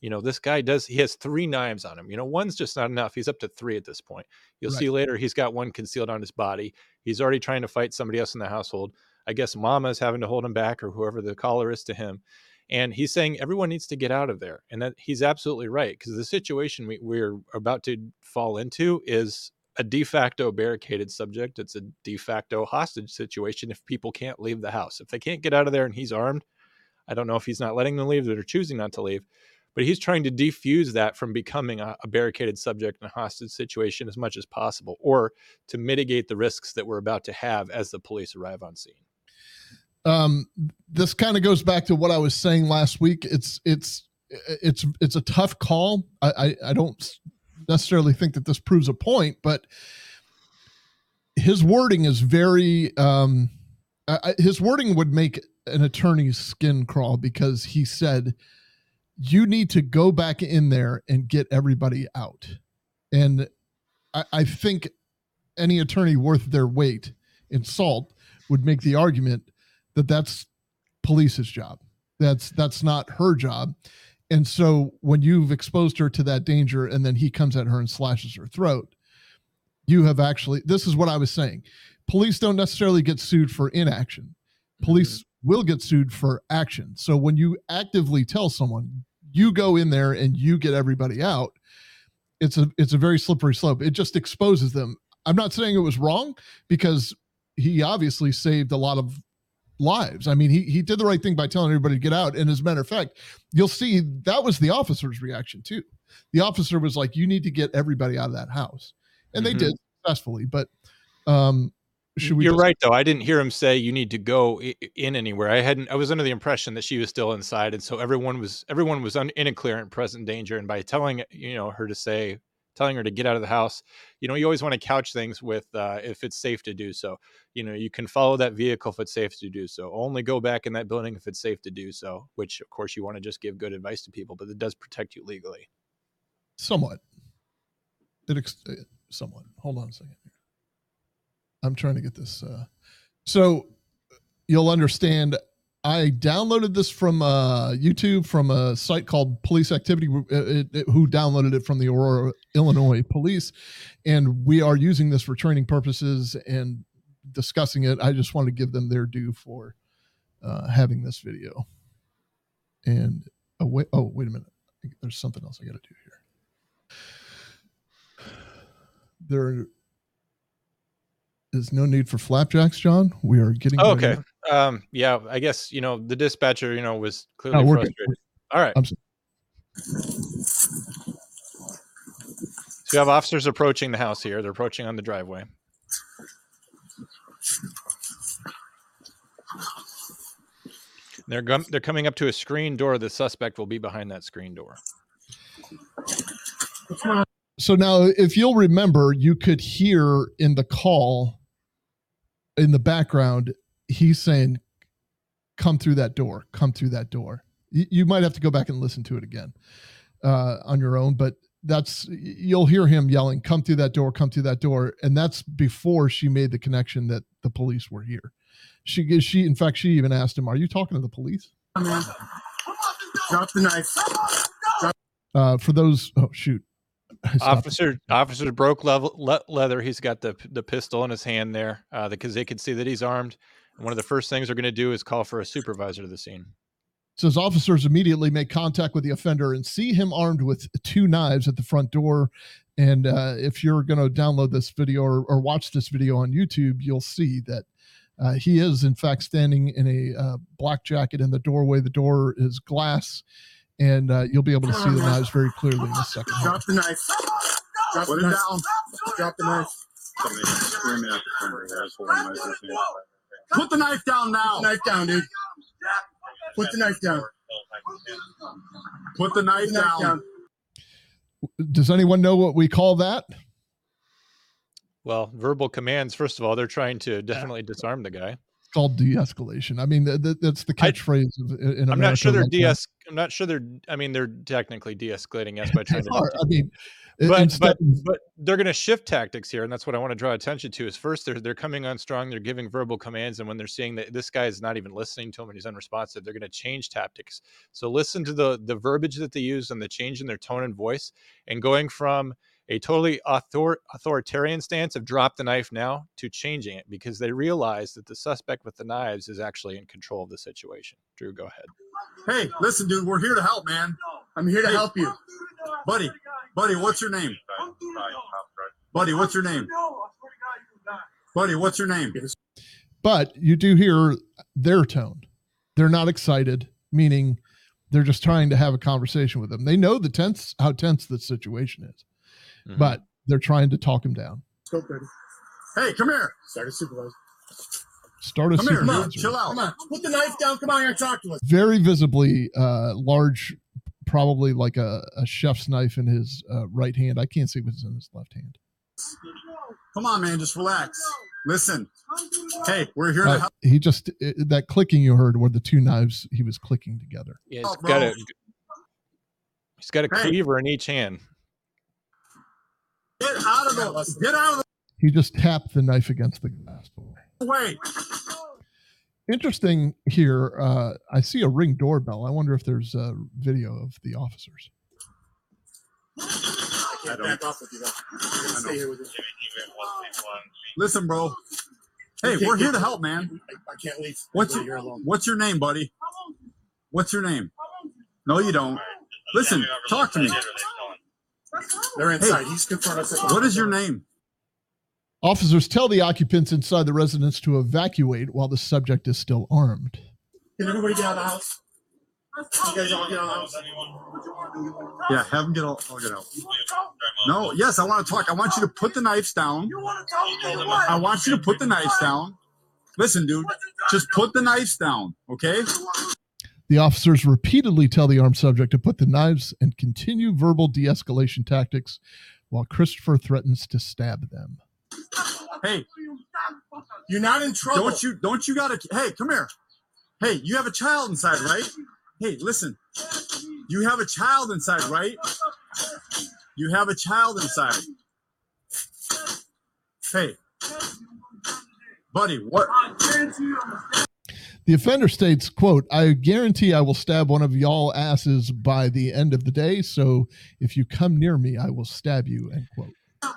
you know, this guy does he has three knives on him. You know, one's just not enough. He's up to three at this point. You'll right. see later he's got one concealed on his body. He's already trying to fight somebody else in the household. I guess mama's having to hold him back or whoever the caller is to him and he's saying everyone needs to get out of there and that he's absolutely right because the situation we, we're about to fall into is a de facto barricaded subject it's a de facto hostage situation if people can't leave the house if they can't get out of there and he's armed i don't know if he's not letting them leave or choosing not to leave but he's trying to defuse that from becoming a, a barricaded subject in a hostage situation as much as possible or to mitigate the risks that we're about to have as the police arrive on scene um, this kind of goes back to what I was saying last week. It's it's it's it's a tough call. I, I, I don't necessarily think that this proves a point, but his wording is very um, his wording would make an attorney's skin crawl because he said you need to go back in there and get everybody out, and I, I think any attorney worth their weight in salt would make the argument that that's police's job. That's that's not her job. And so when you've exposed her to that danger and then he comes at her and slashes her throat, you have actually this is what I was saying. Police don't necessarily get sued for inaction. Police mm-hmm. Will get sued for action. So when you actively tell someone you go in there and you get everybody out, it's a it's a very slippery slope. It just exposes them. I'm not saying it was wrong because he obviously saved a lot of lives. I mean, he he did the right thing by telling everybody to get out. And as a matter of fact, you'll see that was the officer's reaction too. The officer was like, "You need to get everybody out of that house," and mm-hmm. they did successfully. But um, should we? You're just- right, though. I didn't hear him say you need to go in anywhere. I hadn't. I was under the impression that she was still inside, and so everyone was everyone was un, in a clear and present danger. And by telling you know her to say telling her to get out of the house. You know, you always want to couch things with uh, if it's safe to do so. You know, you can follow that vehicle if it's safe to do so. Only go back in that building if it's safe to do so, which of course you want to just give good advice to people, but it does protect you legally. Somewhat. It ex- uh, somewhat. Hold on a second. I'm trying to get this. Uh, so you'll understand. I downloaded this from uh, YouTube from a site called Police Activity, it, it, who downloaded it from the Aurora, Illinois Police, and we are using this for training purposes and discussing it. I just want to give them their due for uh, having this video. And oh wait, oh wait a minute, there's something else I got to do here. There is no need for flapjacks, Jon. We are getting Oh, okay. Um, yeah, I guess you know the dispatcher, you know, was clearly Oh, we're good. frustrated. All right. So we have officers approaching the house here. They're approaching on the driveway. They're gum- they're coming up to a screen door. The suspect will be behind that screen door. So now, if you'll remember, you could hear in the call in the background, he's saying, Come through that door, come through that door. You, you might have to go back and listen to it again uh, on your own, but that's you'll hear him yelling, Come through that door, come through that door. And that's before she made the connection that the police were here. She, she, in fact, she even asked him, Are you talking to the police? Drop the knife. Uh, for those, oh, shoot. Officer officer broke level, le- leather. He's got the the pistol in his hand there uh, because they can see that he's armed. And one of the first things they're going to do is call for a supervisor to the scene. says officers immediately make contact with the offender and see him armed with two knives at the front door. And uh, if you're going to download this video or, or watch this video on YouTube, you'll see that uh, he is, in fact, standing in a uh, black jacket in the doorway. The door is glass, and uh, you'll be able to see the knives very clearly in a second. Drop the knife. Drop Put the it knife. down. Drop the knife. Somebody at the camera. I was holding my knife in his hand. Put the knife down now. Put the knife down, dude. Put the knife down. Put the knife down. Does anyone know what we call that? Well, verbal commands. First of all, they're trying to definitely disarm the guy. Called de-escalation. I mean, th- th- that's the I- catchphrase of, in I'm not sure they're de I'm not sure they're. I mean, they're technically de-escalating yes by [laughs] trying to. I mean, but instead but but they're going to shift tactics here, and that's what I want to draw attention to. Is first they're they're coming on strong, they're giving verbal commands, and when they're seeing that this guy is not even listening to them and he's unresponsive, they're going to change tactics. So listen to the the verbiage that they use and the change in their tone and voice, and going from a totally author- authoritarian stance of drop the knife now to changing it because they realize that the suspect with the knives is actually in control of the situation. Drew, go ahead. Hey, listen, dude, we're here to help, man. I'm here to Hey. help you. Buddy, buddy, what's your name? Buddy, what's your name? Buddy, what's your name? but you do hear their tone. They're not excited, meaning they're just trying to have a conversation with them. They know the tense how tense the situation is, Mhm. but they're trying to talk him down. Scope ready. Hey, come here. Start a supervisor. Start a Come here, supervisor. dude. Chill out. Come on. Put the knife down. Come on here and talk to us. Very visibly uh, large, probably like a, a chef's knife in his uh, right hand. I can't see what's in his left hand. Come on, man. Just relax. Listen. Hey, we're here to Uh, help. he just i that clicking you heard were the two knives he was clicking together. Yeah, he's Oh, got a he's got a Hey. cleaver in each hand. Get out of the get out of the He just tapped the knife against the glass door. the way. Interesting here. Uh, I see a ring doorbell. I wonder if there's a video of the officers. I can't back off with you though. I'm gonna stay here with you. Listen, bro. Hey, we're here to help, man. I, I can't leave. What's You're your alone. What's your name, buddy? What's your name? No, you don't. Listen, talk to me. They're inside. He's confronting us. What is your name? Officers tell the occupants inside the residence to evacuate while the subject is still armed. Can everybody get out of the house? You guys all get out of the house. Yeah, have them get out. I'll get out. No, yes, I want to talk. I want you to put the knives down. I want you to put the knives down. Listen, dude, just put the knives down, okay? The officers repeatedly tell the armed subject to put the knives and continue verbal de escalation tactics while Christopher threatens to stab them. Hey, You're not in trouble. don't you don't you gotta hey, come here. Hey, you have a child inside, right? Hey, listen. You have a child inside, right? You have a child inside. Hey, buddy. What? The offender states, quote, I guarantee I will stab one of y'all asses by the end of the day. So if you come near me, I will stab you, end quote.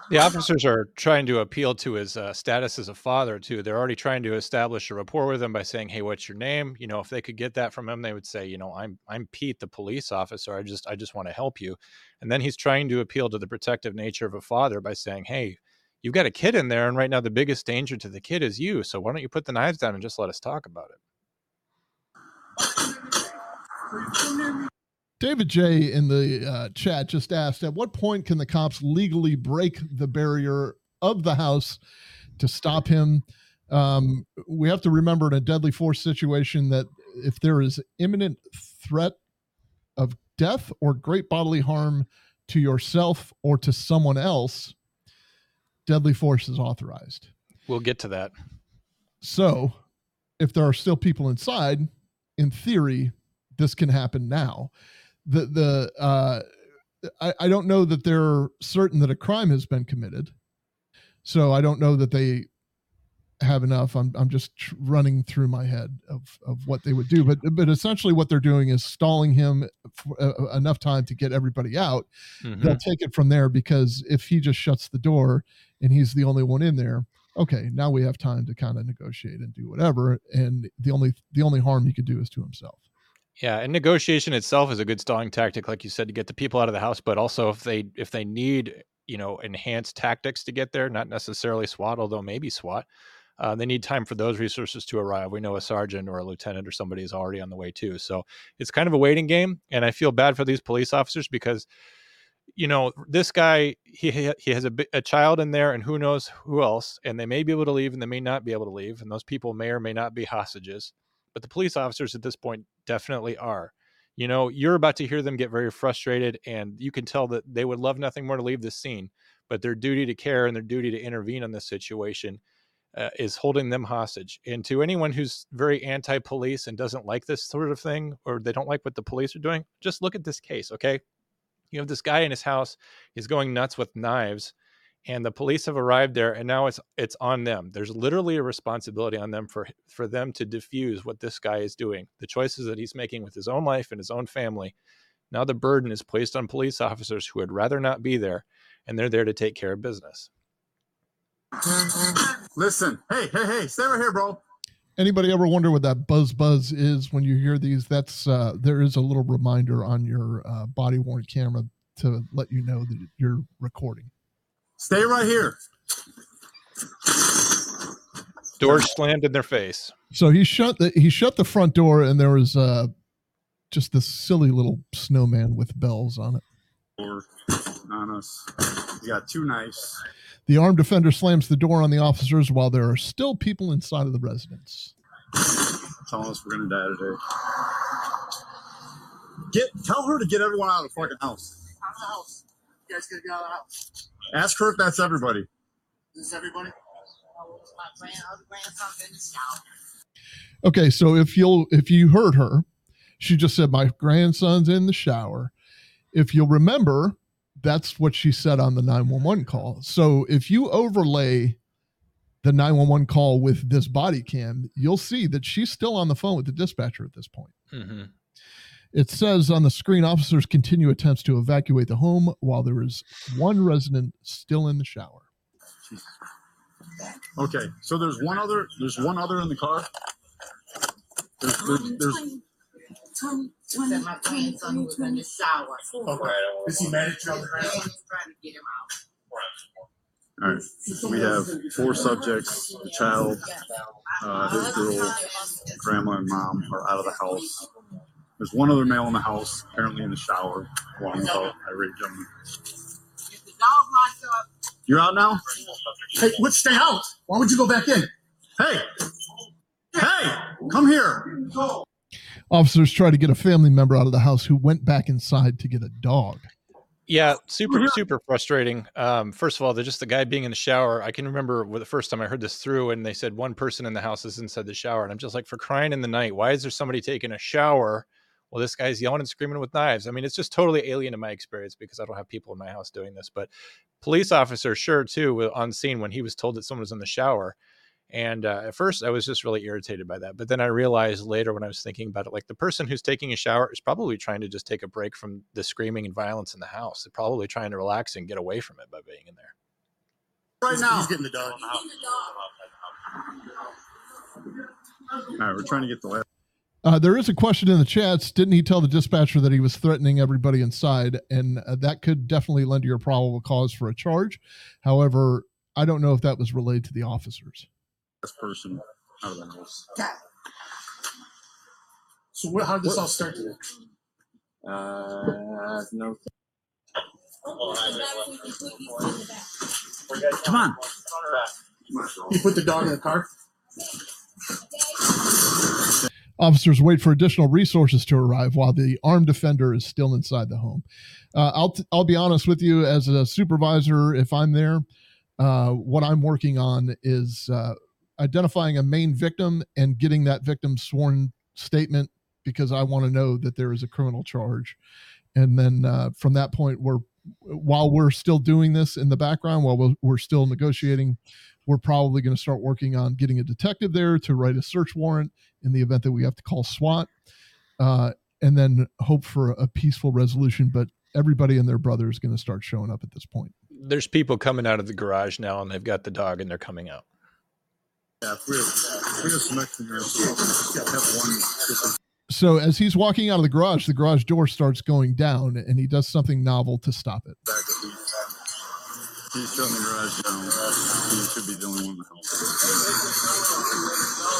The officers are trying to appeal to his uh, status as a father too. They're already trying to establish a rapport with him by saying, "Hey, what's your name?" You know, if they could get that from him, they would say, "You know, I'm I'm Pete, the police officer. I just I just want to help you." And then he's trying to appeal to the protective nature of a father by saying, "Hey, you've got a kid in there, and right now the biggest danger to the kid is you. So why don't you put the knives down and just let us talk about it?" David J in the uh, chat just asked, at what point can the cops legally break the barrier of the house to stop him? Um, we have to remember in a deadly force situation that if there is imminent threat of death or great bodily harm to yourself or to someone else, deadly force is authorized. We'll get to that. So, if there are still people inside, in theory, this can happen now. The the uh, I, I don't know that they're certain that a crime has been committed, so I don't know that they have enough. I'm I'm just tr- running through my head of of what they would do, but but essentially what they're doing is stalling him for uh, enough time to get everybody out. Mhm. They'll take it from there because if he just shuts the door and he's the only one in there, okay, now we have time to kind of negotiate and do whatever. And the only the only harm he could do is to himself. Yeah, and negotiation itself is a good stalling tactic, like you said, to get the people out of the house. But also, if they if they need you know enhanced tactics to get there, not necessarily SWAT, although maybe SWAT, uh, they need time for those resources to arrive. We know a sergeant or a lieutenant or somebody is already on the way too. So it's kind of a waiting game, and I feel bad for these police officers because you know this guy he he has a, a child in there and who knows who else and they may be able to leave and they may not be able to leave and those people may or may not be hostages but the police officers at this point definitely are. You know you're about to hear them get very frustrated and you can tell that they would love nothing more to leave this scene but their duty to care and their duty to intervene on this situation uh, is holding them hostage. And to anyone who's very anti-police and doesn't like this sort of thing or they don't like what the police are doing just look at this case okay? You have this guy in his house he's going nuts with knives and the police have arrived there and now it's it's on them there's literally a responsibility on them for for them to diffuse what this guy is doing the choices that he's making with his own life and his own family now the burden is placed on police officers who would rather not be there and they're there to take care of business [laughs] Listen, hey, hey, hey, stay right here, bro. Anybody ever wonder what that buzz buzz is when you hear these? That's uh, there is a little reminder on your uh, body worn camera to let you know that you're recording. Stay right here. Door slammed in their face So he shut the he shut the front door, and there was uh, just this silly little snowman with bells on it. Or on us. We got two knives. The armed defender slams the door on the officers while there are still people inside of the residence. telling us we're gonna die today. Get tell her to get everyone out of the fucking house. Out of the house. You guys gotta get out of the house. Ask her if that's everybody. Is this everybody? Okay, so if you'll if you heard her, she just said my grandson's in the shower. If you'll remember, that's what she said on the 911 call. So if you overlay the 911 call with this body cam, you'll see that she's still on the phone with the dispatcher at this point. mm-hmm. It says on the screen officers continue attempts to evacuate the home while there is one resident still in the shower. Okay, so there's one other. There's one other in the car. There's there's, there's Said my grandson was in the shower. Okay. Is he mad at you on the ground? Trying to get him out. all right. We have four subjects. The child, uh, his girl, grandma, and mom are out of the house. There's one other male in the house, apparently in the shower, along with a irate gentleman. The dog locked up. You're out now. Hey, let's stay out. Why would you go back in? Hey, hey, come here. Officers try to get a family member out of the house who went back inside to get a dog. Yeah, super, super frustrating. Um, first of all, the just the guy being in the shower. I can remember the first time I heard this through, and they said one person in the house is inside the shower, and I'm just like, for crying in the night, why is there somebody taking a shower while this guy's yelling and screaming with knives? I mean, it's just totally alien to my experience because I don't have people in my house doing this. But police officer, sure, too, wa- on scene when he was told that someone was in the shower, And uh, at first, I was just really irritated by that. But then I realized later when I was thinking about it, like the person who's taking a shower is probably trying to just take a break from the screaming and violence in the house. They're probably trying to relax and get away from it by being in there. Right now. He's getting the dog. All right, we're trying to get the last. Uh, there is a question in the chats. Didn't he tell the dispatcher that he was threatening everybody inside? And uh, that could definitely lend to your probable cause for a charge. However, I don't know if that was relayed to the officers. last person out of the house. So what, how did this all start today? Uh, no. Come on. You put the dog in the car? Officers wait for additional resources to arrive while the armed defender is still inside the home. Uh, I'll t- I'll be honest with you, as a supervisor, if I'm there, uh, what I'm working on is uh, identifying a main victim and getting that victim's sworn statement because I want to know that there is a criminal charge, and then uh, from that point, we're while we're still doing this in the background, while we're, we're still negotiating, we're probably going to start working on getting a detective there to write a search warrant in the event that we have to call SWAT, uh, and then hope for a peaceful resolution. But everybody and their brother is going to start showing up at this point. There's people coming out of the garage now, and they've got the dog, and they're coming out. Yeah, we have, we have some extra here. So just gotta have one. So as he's walking out of the garage, the garage door starts going down, and he does something novel to stop it. Back at least. He's shutting the garage down. He should be the only one in the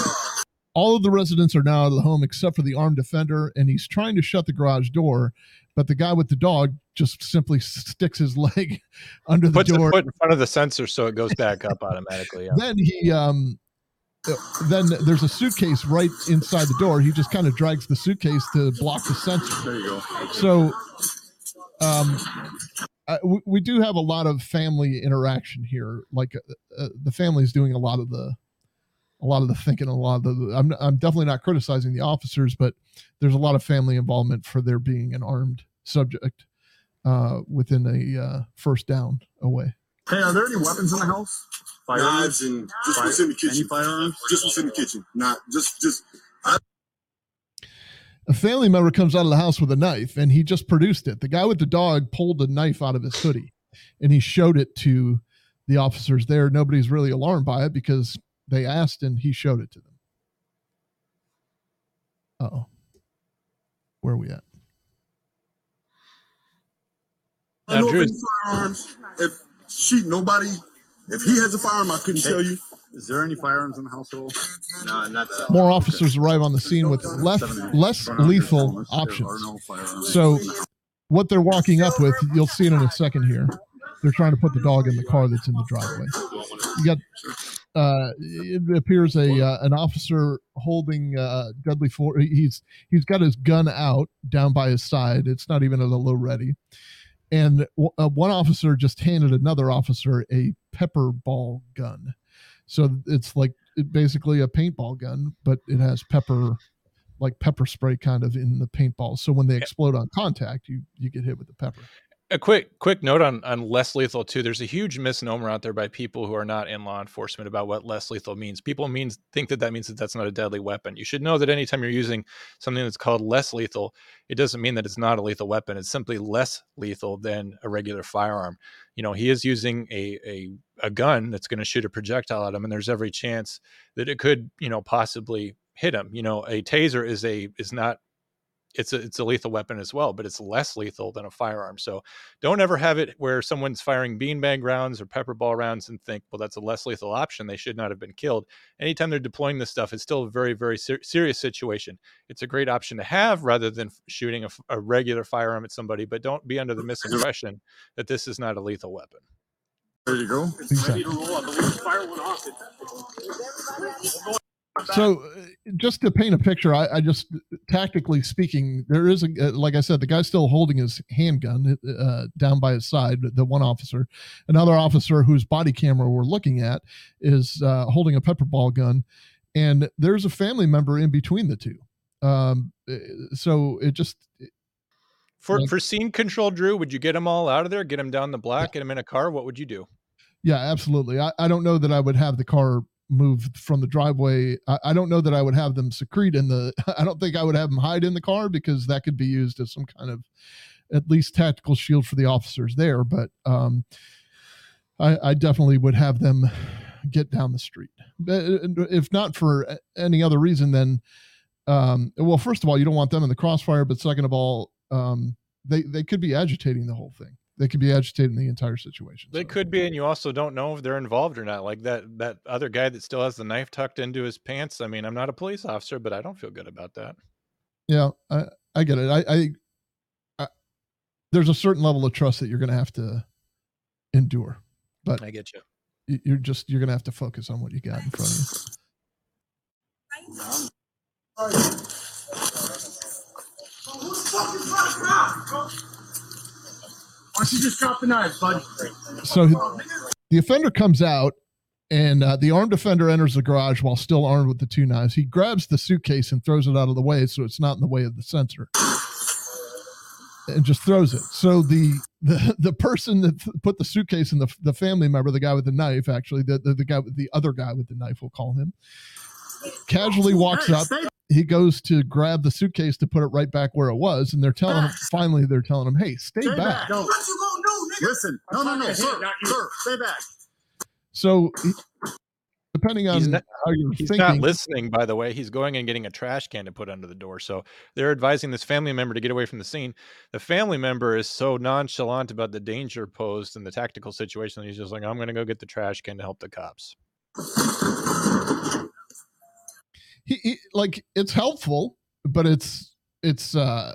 house. All of the residents are now out of the home except for the armed defender, and he's trying to shut the garage door, but the guy with the dog just simply sticks his [laughs] leg under the Puts the door. foot in front of the sensor so it goes back up automatically. Yeah. Then he um uh, then there's a suitcase right inside the door. He just kind of drags the suitcase to block the sensor. There you go. So, um, uh, we, we do have a lot of family interaction here. Like uh, uh, the family is doing a lot of the, a lot of the thinking, a lot of the. I'm I'm definitely not criticizing the officers, but there's a lot of family involvement for there being an armed subject uh, within a uh, first down away. Hey, are there any weapons in the house? Knives and just what's in the kitchen. Any firearms? Just what's in the kitchen. Not just just A family member comes out of the house with a knife, and he just produced it. The guy with the dog pulled a knife out of his hoodie, and he showed it to the officers there. Nobody's really alarmed by it because they asked, and he showed it to them. Uh oh, where are we at? I know if any firearms. If she nobody, if he has a firearm, I couldn't tell you. Is there any firearms in the household? No, not More officers arrive on the scene with less less lethal options. So, what they're walking up with, you'll see it in a second here. They're trying to put the dog in the car that's in the driveway. You got, uh, it appears a uh, an officer holding uh, deadly force. He's he's got his gun out down by his side. It's not even at a low ready. And w- uh, one officer just handed another officer a pepper ball gun. So it's like it basically a paintball gun, but it has pepper, like pepper spray kind of in the paintball. So when they explode on contact, you you get hit with the pepper. A quick quick note on on less lethal too. There's a huge misnomer out there by people who are not in law enforcement about what less lethal means. People means think that that means that that's not a deadly weapon. You should know that anytime you're using something that's called less lethal it doesn't mean that it's not a lethal weapon. It's simply less lethal than a regular firearm. You know he is using a a, a gun that's going to shoot a projectile at him and there's every chance that it could you know possibly hit him. You know a taser is a is not it's a it's a lethal weapon as well, but it's less lethal than a firearm. So don't ever have it where someone's firing beanbag rounds or pepper ball rounds and think, well, that's a less lethal option. They should not have been killed. Anytime they're deploying this stuff, it's still a very very ser- serious situation. It's a great option to have rather than f- shooting a regular firearm at somebody. But don't be under the misimpression that this is not a lethal weapon. There you go. Ready to roll. I believe fire went off. So, uh, just to paint a picture, I, I just tactically speaking, there is a uh, like I said, the guy's still holding his handgun uh, down by his side. The one officer, another officer whose body camera we're looking at, is uh, holding a pepper ball gun, and there's a family member in between the two. Um, uh, so it just For Like- for scene control, Drew, would you get them all out of there? Get them down the block? Get them in a car? What would you do? Yeah, absolutely. I, I don't know that I would have the car move from the driveway. I, I don't know that I would have them secrete in the. [laughs] I don't think I would have them hide in the car because that could be used as some kind of at least tactical shield for the officers there. But um, I, I definitely would have them get down the street. If not for any other reason, then um, well, first of all, you don't want them in the crossfire. But second of all, um, they they could be agitating the whole thing. They could be agitating the entire situation. They could be, and you also don't know if they're involved or not. Like that that other guy that still has the knife tucked into his pants. I mean, I'm not a police officer, but I don't feel good about that. Yeah, I I get it. I, I, I there's a certain level of trust that you're going to have to endure, but I get you. you're just you're going to have to focus on what you got in front of you. [laughs] Don't you just drop the knives, bud? So the offender comes out, and uh, the armed offender enters the garage while still armed with the two knives. He grabs the suitcase and throws it out of the way so it's not in the way of the sensor, and just throws it. So the the, the person that put the suitcase in the the family member, the guy with the knife, actually the the, the guy with the other guy with the knife, we'll call him, casually walks up. He goes to grab the suitcase to put it right back where it was, and they're telling him. Finally, they're telling him, "Hey, stay, Stay back." back. No. What you gonna do, nigga? Listen. No, no, no, sir. Sir, stay back. So, depending on He's not, how you're he's thinking, not listening, by the way. He's going and getting a trash can to put under the door. So they're advising this family member to get away from the scene. The family member is so nonchalant about the danger posed and the tactical situation. that He's just like, I'm going to go get the trash can to help the cops. He, he like it's helpful, but it's it's uh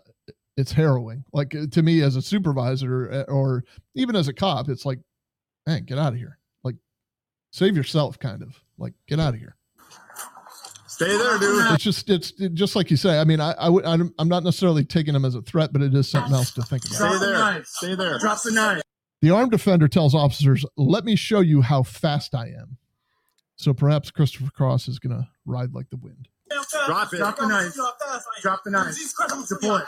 it's harrowing. Like uh, to me as a supervisor uh, or even as a cop, it's like, man, get out of here. Like save yourself, kind of. Like get out of here. Stay there, dude. It's just it's it- just like you say. I mean, I I would I'm, I'm not necessarily taking him as a threat, but it is something else to think about. Stay there. Stay there. Drop the knife. The armed defender tells officers, "Let me show you how fast I am." So perhaps Christopher Cross is going to ride like the wind. Drop it. Drop the knife. Drop the knife. Deploy.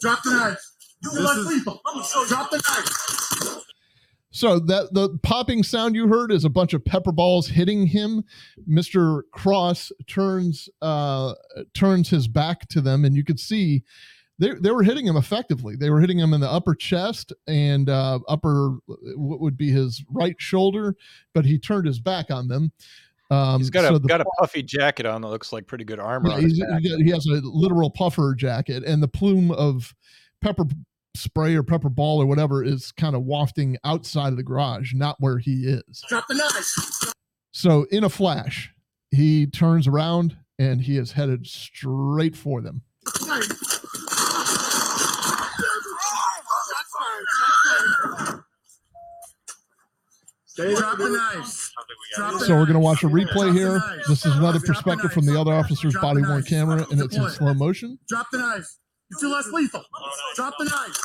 Drop the knife. This is- Drop the knife. So that the popping sound you heard is a bunch of pepper balls hitting him. Mr. Cross turns uh, turns his back to them, and you could see they they were hitting him effectively. They were hitting him in the upper chest and uh, upper what would be his right shoulder, but he turned his back on them. Um, He's got a the got a puffy jacket on that looks like pretty good armor. yeah, on his back. he got- he has a literal puffer jacket, and the plume of pepper spray or pepper ball or whatever is kind of wafting outside of the garage, not where he is. Drop the knife. So, in a flash, he turns around and he is headed straight for them. Drop the knives. So, we're going to watch a replay Drop here. This is another Drop the perspective from the other officer's Drop body worn camera, and it's in slow motion. Drop the knife. You're too less lethal. Drop the knife.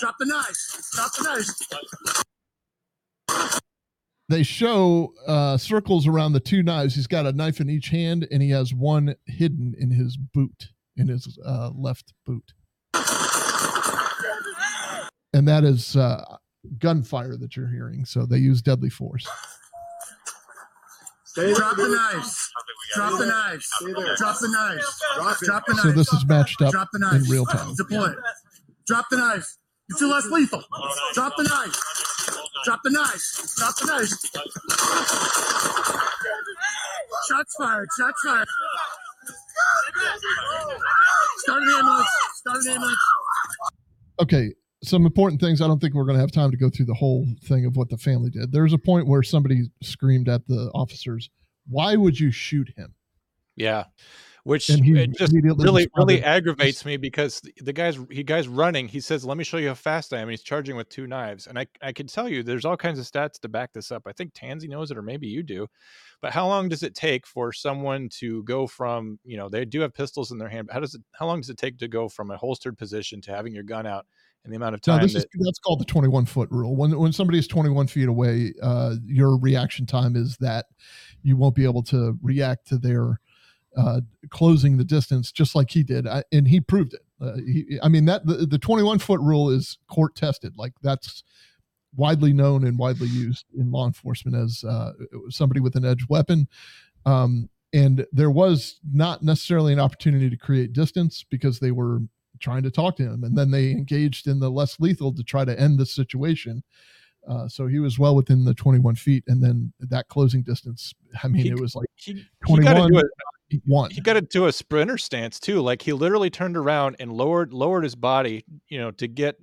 Drop the knife. Drop the knife. They show uh, circles around the two knives. He's got a knife in each hand, and he has one hidden in his boot, in his uh, left boot. And that is uh, gunfire that you're hearing. So they use deadly force. Stay Drop the knives. Drop the knives. Drop the knives. Drop the knives. So this is matched up Drop the knives. in real time. Deploy. Drop the knives. You're too less lethal. Drop the knives. Drop the knives. Drop the knives. Shots fired. Shots fired. Start an ambulance. Start an ambulance. Okay, some important things. I don't think we're going to have time to go through the whole thing of what the family did. There's a point where somebody screamed at the officers, "Why would you shoot him?" Yeah. Which it just really, really aggravates me because the- the guy's he guy's running. He says, "Let me show you how fast I am." And he's charging with two knives, and I I can tell you, there's all kinds of stats to back this up. I think Tanzi knows it, or maybe you do. But how long does it take for someone to go from you know they do have pistols in their hand, but how does it how long does it take to go from a holstered position to having your gun out in the amount of No, time this that is that's called the 21 foot rule. When when somebody is 21 feet away, uh, your reaction time is that you won't be able to react to their uh, closing the distance, just like he did, I, and he proved it. Uh, he, I mean that the, the 21 foot rule is court tested. Like that's widely known and widely used in law enforcement as uh, somebody with an edged weapon. Um, and there was not necessarily an opportunity to create distance because they were trying to talk to him. And then they engaged in the less lethal to try to end the situation. Uh, so he was well within the 21 feet. And then that closing distance, I mean, He- it was like he, 21 he got into a, one. he got into a sprinter stance too. Like he literally turned around and lowered lowered his body, you know, to get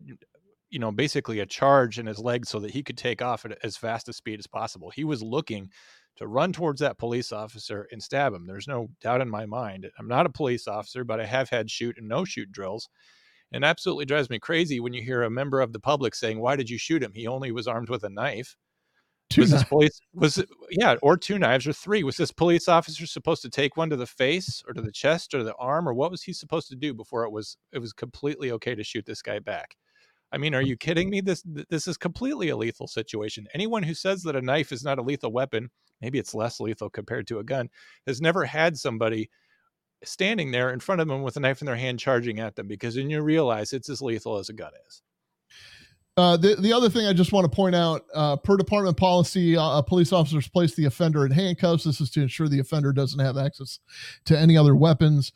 you know basically a charge in his legs so that he could take off at as fast a speed as possible. He was looking to run towards that police officer and stab him. There's no doubt in my mind. I'm not a police officer, but I have had shoot and no shoot drills. And it absolutely drives me crazy when you hear a member of the public saying, "Why did you shoot him? He only was armed with a knife." Two was this police was it, yeah or two knives or three was this police officer supposed to take one to the face or to the chest or the arm or what was he supposed to do before it was it was completely okay to shoot this guy back i mean are hmm. you kidding me this this is completely a lethal situation anyone who says that a knife is not a lethal weapon maybe it's less lethal compared to a gun has never had somebody standing there in front of them with a knife in their hand charging at them because then you realize it's as lethal as a gun is Uh, the, the other thing I just want to point out uh, per department policy, uh, police officers place the offender in handcuffs. This is to ensure the offender doesn't have access to any other weapons.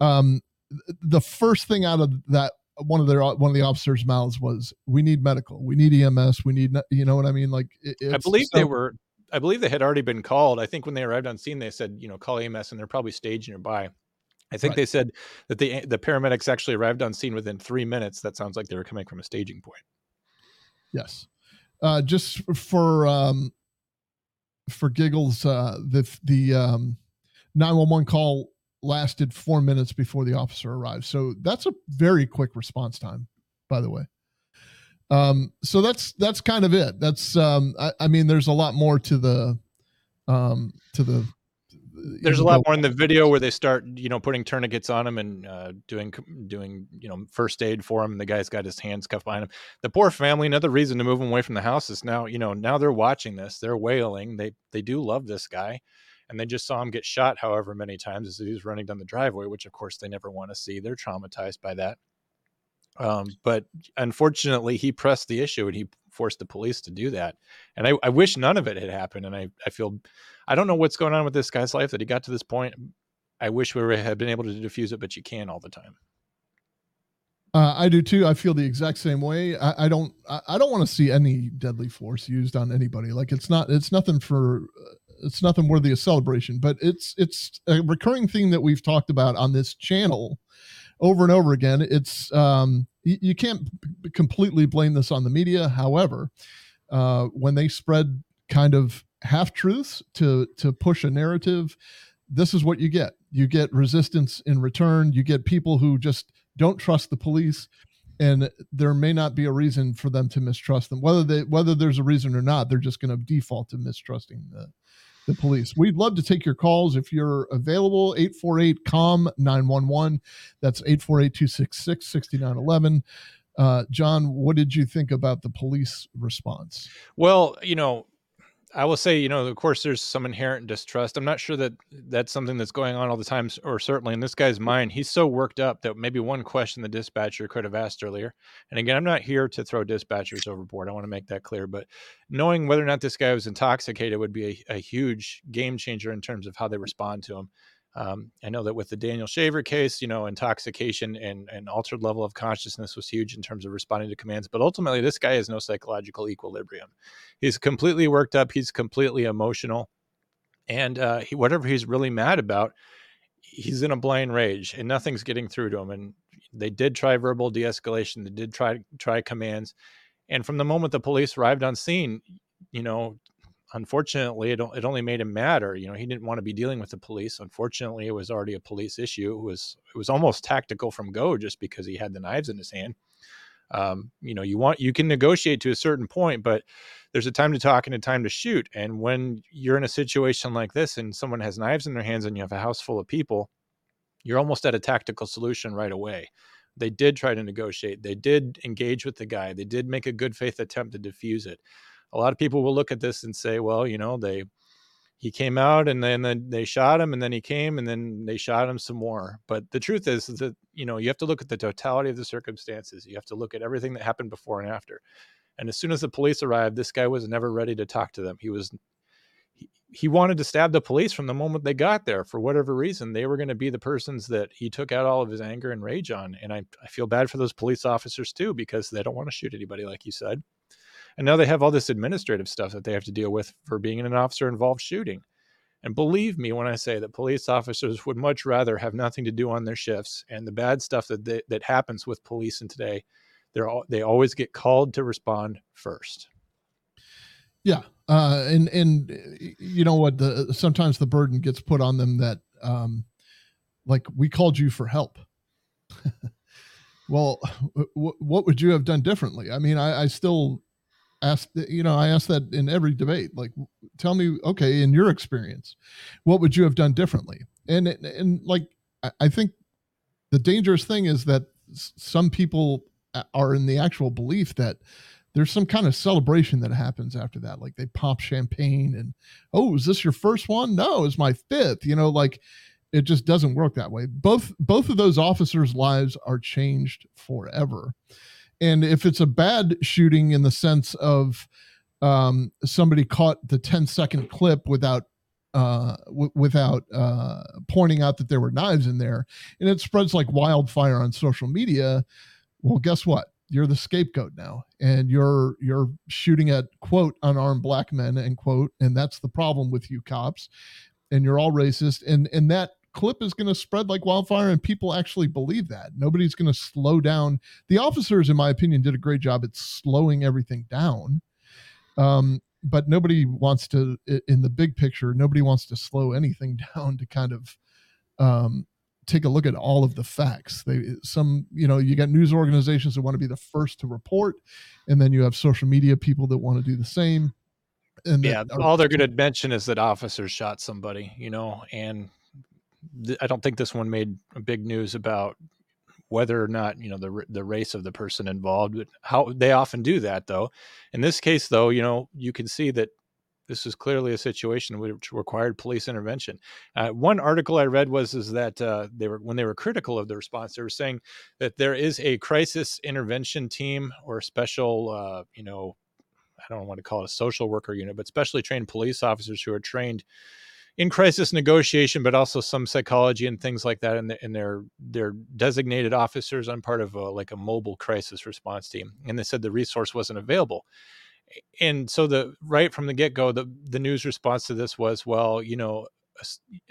Um, the first thing out of that, one of their one of the officers' mouths was, "We need medical. We need EMS. We need, you know what I mean?" Like, it, I believe they were. I believe they had already been called. I think when they arrived on scene, they said, you know, call EMS, and they're probably staged nearby. I think Right. they said that the the paramedics actually arrived on scene within three minutes. That sounds like they were coming from a staging point. Yes. Uh, just for um, for giggles, uh, the the um, 911 call lasted four minutes before the officer arrived. So that's a very quick response time, by the way. Um, so that's that's kind of it. That's um, I, I mean, there's a lot more to the um, to the. There's a lot more in the video where they start, you know, putting tourniquets on him and uh, doing doing you know first aid for him. And the guy's got his hands cuffed behind him. The poor family. Another reason to move him away from the house is now, you know, now they're watching this. They're wailing. They they do love this guy, and they just saw him get shot however many times as he was running down the driveway, which of course they never want to see. They're traumatized by that. Um, but unfortunately, he pressed the issue and he forced the police to do that. And I, I wish none of it had happened. And I, I feel, I don't know what's going on with this guy's life that he got to this point. I wish we were, had been able to diffuse it, but you can't all the time. Uh, I do too. I feel the exact same way. I, I don't. I, I don't want to see any deadly force used on anybody. Like it's not. It's nothing for. It's nothing worthy of celebration. But it's it's a recurring theme that we've talked about on this channel over and over again. It's um you, you can't completely blame this on the media. However, uh, when they spread kind of half truths to to push a narrative, this is what you get. You get resistance in return. You get people who just don't trust the police, and there may not be a reason for them to mistrust them. Whether they whether there's a reason or not, they're just going to default to mistrusting the the police. We'd love to take your calls if you're available. 848 COM 911. That's 848 266 6911. Uh, Jon, what did you think about the police response? Well, you know, I will say, you know, of course, there's some inherent distrust. I'm not sure that that's something that's going on all the time, or certainly in this guy's mm. mind. He's so worked up that maybe one question the dispatcher could have asked earlier. And again, I'm not here to throw dispatchers overboard. I want to make that clear. But knowing whether or not this guy was intoxicated would be a, a huge game changer in terms of how they respond to him. Um, I know that with the Daniel Shaver case, you know, intoxication and and altered level of consciousness was huge in terms of responding to commands. But ultimately, this guy has no psychological equilibrium. He's completely worked up. He's completely emotional, and uh, he, whatever he's really mad about, he's in a blind rage, and nothing's getting through to him. And they did try verbal de-escalation. They did try try commands, and from the moment the police arrived on scene, you know, unfortunately, it, it only made him madder. You know, he didn't want to be dealing with the police. Unfortunately, it was already a police issue. It was it was almost tactical from go, just because he had the knives in his hand. Um, you know, you want you can negotiate to a certain point, but there's a time to talk and a time to shoot. And when you're in a situation like this, and someone has knives in their hands, and you have a house full of people, you're almost at a tactical solution right away. They did try to negotiate. They did engage with the guy. They did make a good faith attempt to defuse it a lot of people will look at this and say, well, you know, they he came out and then, they shot him and then he came and then they shot him some more. But the truth is, is that, you know, you have to look at the totality of the circumstances. You have to look at everything that happened before and after. And as soon as the police arrived, this guy was never ready to talk to them. He was he, he wanted to stab the police from the moment they got there for whatever reason. They were going to be the persons that he took out all of his anger and rage on. And I, I feel bad for those police officers too, because they don't want to shoot anybody, like you said. And now they have all this administrative stuff that they have to deal with for being in an officer involved shooting. And believe me when I say that police officers would much rather have nothing to do on their shifts and the bad stuff that they, that happens with police in today, they're all, they always get called to respond first. Yeah, uh, and and you know what? The sometimes the burden gets put on them that, um, like we called you for help. [laughs] well, w- what would you have done differently? I mean, I, I still ask you know i ask that in every debate like tell me okay in your experience what would you have done differently? And and like i think the dangerous thing is that some people uh, are in the actual belief that there's some kind of celebration that happens after that like they pop champagne and oh is this your first one? No it's my fifth you know like it just doesn't work that way. Both both of those officers lives are changed forever and if it's a bad shooting in the sense of um, somebody caught the 10 second clip without uh, w- without uh, pointing out that there were knives in there, and it spreads like wildfire on social media. Well, guess what? You're the scapegoat now, and you're you're shooting at quote unarmed black men end quote, and that's the problem with you cops, and you're all racist, and and that clip is going to spread like wildfire and people actually believe that. Nobody's going to slow down. The officers in my opinion did a great job at slowing everything down. Um, but nobody wants to in the big picture nobody wants to slow anything [laughs] down to kind of um, take a look at all of the facts. They some you know you got news organizations that want to be the first to report and then you have social media people that want to do the same. And yeah all they're going to mention is that officers shot somebody you know and I don't think this one made big news about whether or not you know the the race of the person involved. But how they often do that, though. In this case, though, you know you can see that this is clearly a situation which required police intervention. Uh, one article I read was is that uh, they were when they were critical of the response, they were saying that there is a crisis intervention team or special, uh, you know, I don't want to call it a social worker unit, but specially trained police officers who are trained in crisis negotiation, but also some psychology and things like that. And, the, and they're they're designated officers. I'm part of a, like a mobile crisis response team, and they said the resource wasn't available. And so the right from the get go, the the news response to this was, well, you know,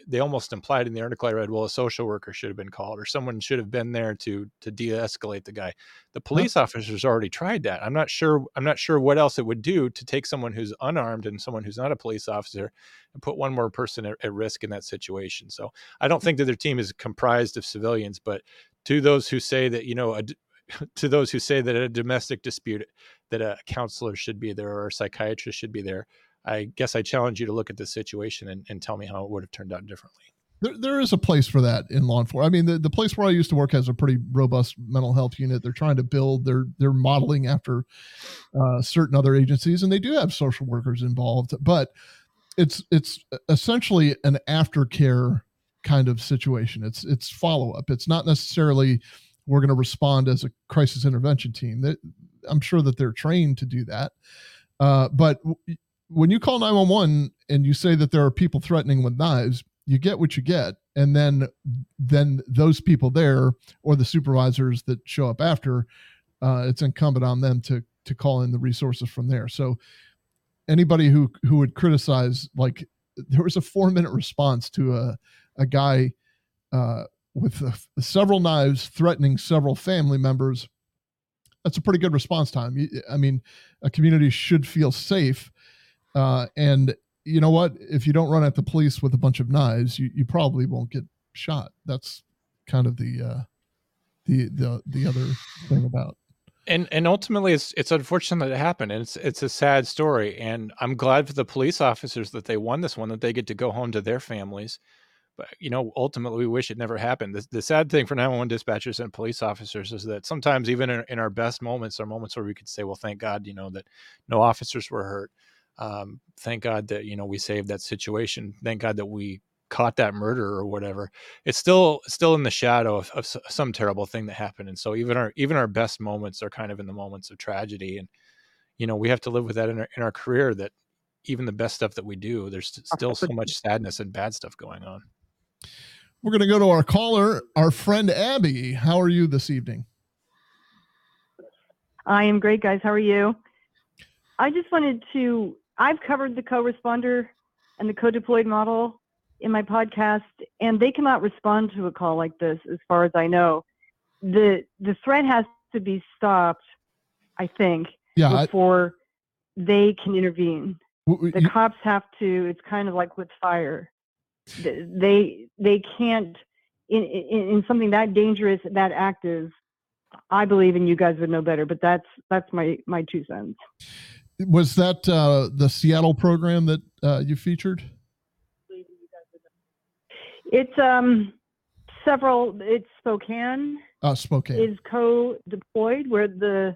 they almost implied in the article I read, well, a social worker should have been called or someone should have been there to to de-escalate the guy. The police huh. officers already tried that. I'm not sure I'm not sure what else it would do to take someone who's unarmed and someone who's not a police officer and put one more person at, at risk in that situation. So I don't hmm. think that their team is comprised of civilians, but to those who say that, you know, a, [laughs] to those who say that a domestic dispute that a counselor should be there or a psychiatrist should be there I guess I challenge you to look at the situation and, and tell me how it would have turned out differently. There, there is a place for that in law enforcement. I mean, the, the place where I used to work has a pretty robust mental health unit. They're trying to build. They're they're modeling after uh, certain other agencies, and they do have social workers involved. But it's it's essentially an aftercare kind of situation. It's it's follow up. It's not necessarily we're going to respond as a crisis intervention team. That I'm sure that they're trained to do that. Uh, but when you call 911 and you say that there are people threatening with knives you get what you get. And then then those people there or the supervisors that show up after uh, it's incumbent on them to to call in the resources from there. So anybody who who would criticize like there was a four minute response to a a guy uh, with a, several knives threatening several family members. That's a pretty good response time. I mean a community should feel safe uh, and you know what? If you don't run at the police with a bunch of knives, you, you probably won't get shot. That's kind of the uh, the the the other thing about. And and ultimately, it's it's unfortunate that it happened, and it's it's a sad story. And I'm glad for the police officers that they won this one, that they get to go home to their families. But you know, ultimately, we wish it never happened. The, the sad thing for 911 dispatchers and police officers is that sometimes, even in, in our best moments, are moments where we could say, "Well, thank God, you know, that no officers were hurt." Um, thank God that you know we saved that situation. Thank God that we caught that murderer or whatever. It's still still in the shadow of, of some terrible thing that happened. And so even our even our best moments are kind of in the moments of tragedy. And you know we have to live with that in our, in our career that even the best stuff that we do there's still so much sadness and bad stuff going on We're going to go to our caller, our friend Abby. How are you this evening? I am great, guys. How are you? I just wanted to, I've covered the co responder and the co deployed model in my podcast, and they cannot respond to a call like this, as far as I know. The, the threat has to be stopped, I think, Yeah, I- before they can intervene. W- The you- cops have to, it's kind of like with fire. They, they can't, in, in, in something that dangerous, that active, I believe, and you guys would know better, but that's that's my my two cents. Was that uh, the Seattle program that uh, you featured? It's um several. It's Spokane Uh, Spokane. is co-deployed, where the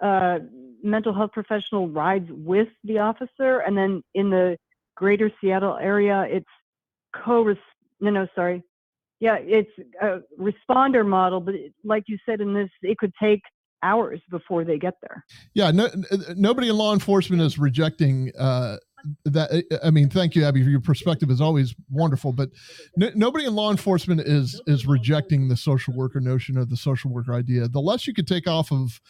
uh, mental health professional rides with the officer, and then in the greater Seattle area, it's co. No, no, sorry. Yeah, it's a responder model, but it, like you said in this, it could take hours before they get there. Yeah, no, n- nobody in law enforcement is rejecting uh, that. I mean, thank you, Abby. Your perspective is always wonderful, but n- nobody in law enforcement is is rejecting the social worker notion or the social worker idea. The less you could take off of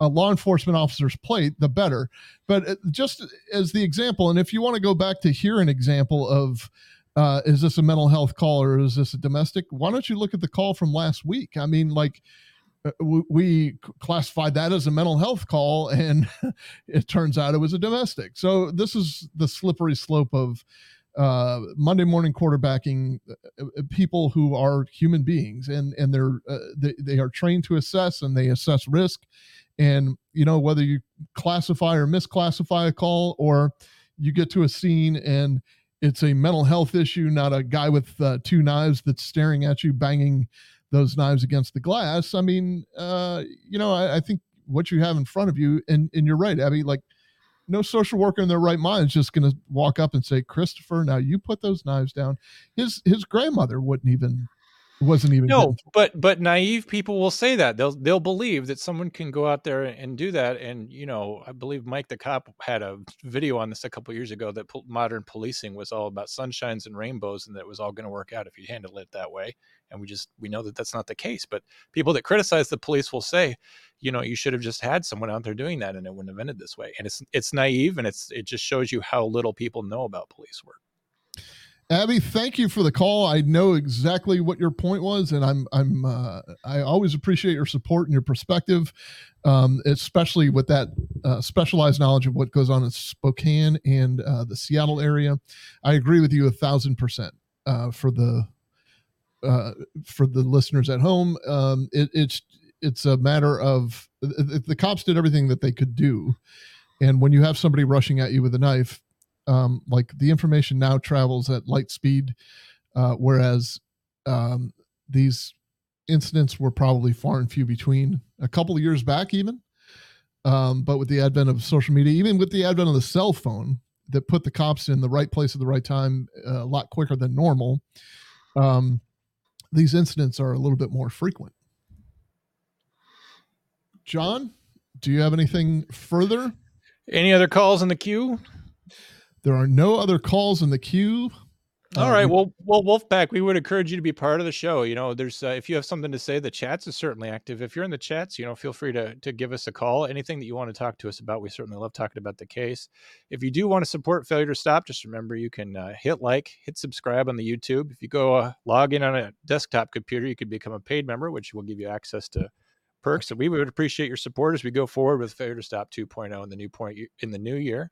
a law enforcement officer's plate, the better. But uh, just as the example, and if you want to go back to hear an example of uh, is this a mental health call or is this a domestic? Why don't you look at the call from last week? I mean, like uh, we classified that as a mental health call and [laughs] it turns out it was a domestic. So this is the slippery slope of uh, monday morning quarterbacking uh, uh, people who are human beings and and they're uh, they, they are trained to assess and they assess risk. And you know whether you classify or misclassify a call or you get to a scene and it's a mental health issue not a guy with uh, two knives that's staring at you banging those knives against the glass. I mean, uh, you know, I, I think what you have in front of you, and and you're right, Abby. Like, no social worker in their right mind is just going to walk up and say, "Christopher, now you put those knives down." His his grandmother wouldn't even wasn't even no getting- but but naive people will say that. They'll they'll believe that someone can go out there and do that. And you know i believe mike the cop had a video on this a couple years ago that po- modern policing was all about sunshines and rainbows and that it was all going to work out if you handle it that way. And we just we know that that's not the case. But people that criticize the police will say you know you should have just had someone out there doing that and it wouldn't have ended this way. And it's it's naive and it's it just shows you how little people know about police work Abby, thank you for the call. I know exactly what your point was, and I'm I'm uh, I always appreciate your support and your perspective, um, especially with that uh, specialized knowledge of what goes on in Spokane and uh, the Seattle area. I agree with you a thousand percent. Uh, for the uh, for the listeners at home, um, it, it's it's a matter of the, the cops did everything that they could do, and when you have somebody rushing at you with a knife, um, like the information now travels at light speed, uh, whereas um, these incidents were probably far and few between a couple of years back, even. Um, but with the advent of social media, even with the advent of the cell phone that put the cops in the right place at the right time uh, a lot quicker than normal, um, these incidents are a little bit more frequent. Jon, do you have anything further? any other calls in the queue There are no other calls in the queue. All Uh, right. Well, well, Wolfpack, we would encourage you to be part of the show. You know, there's uh, if you have something to say, the chats is certainly active. If you're in the chats, you know, feel free to to give us a call. Anything that you want to talk to us about, we certainly love talking about the case. If you do want to support Failure to Stop, just remember you can uh, hit like, hit subscribe on the YouTube. If you go uh, log in on a desktop computer, you could become a paid member, which will give you access to perks. So we would appreciate your support as we go forward with Failure to Stop 2.0 in the new point in the new year.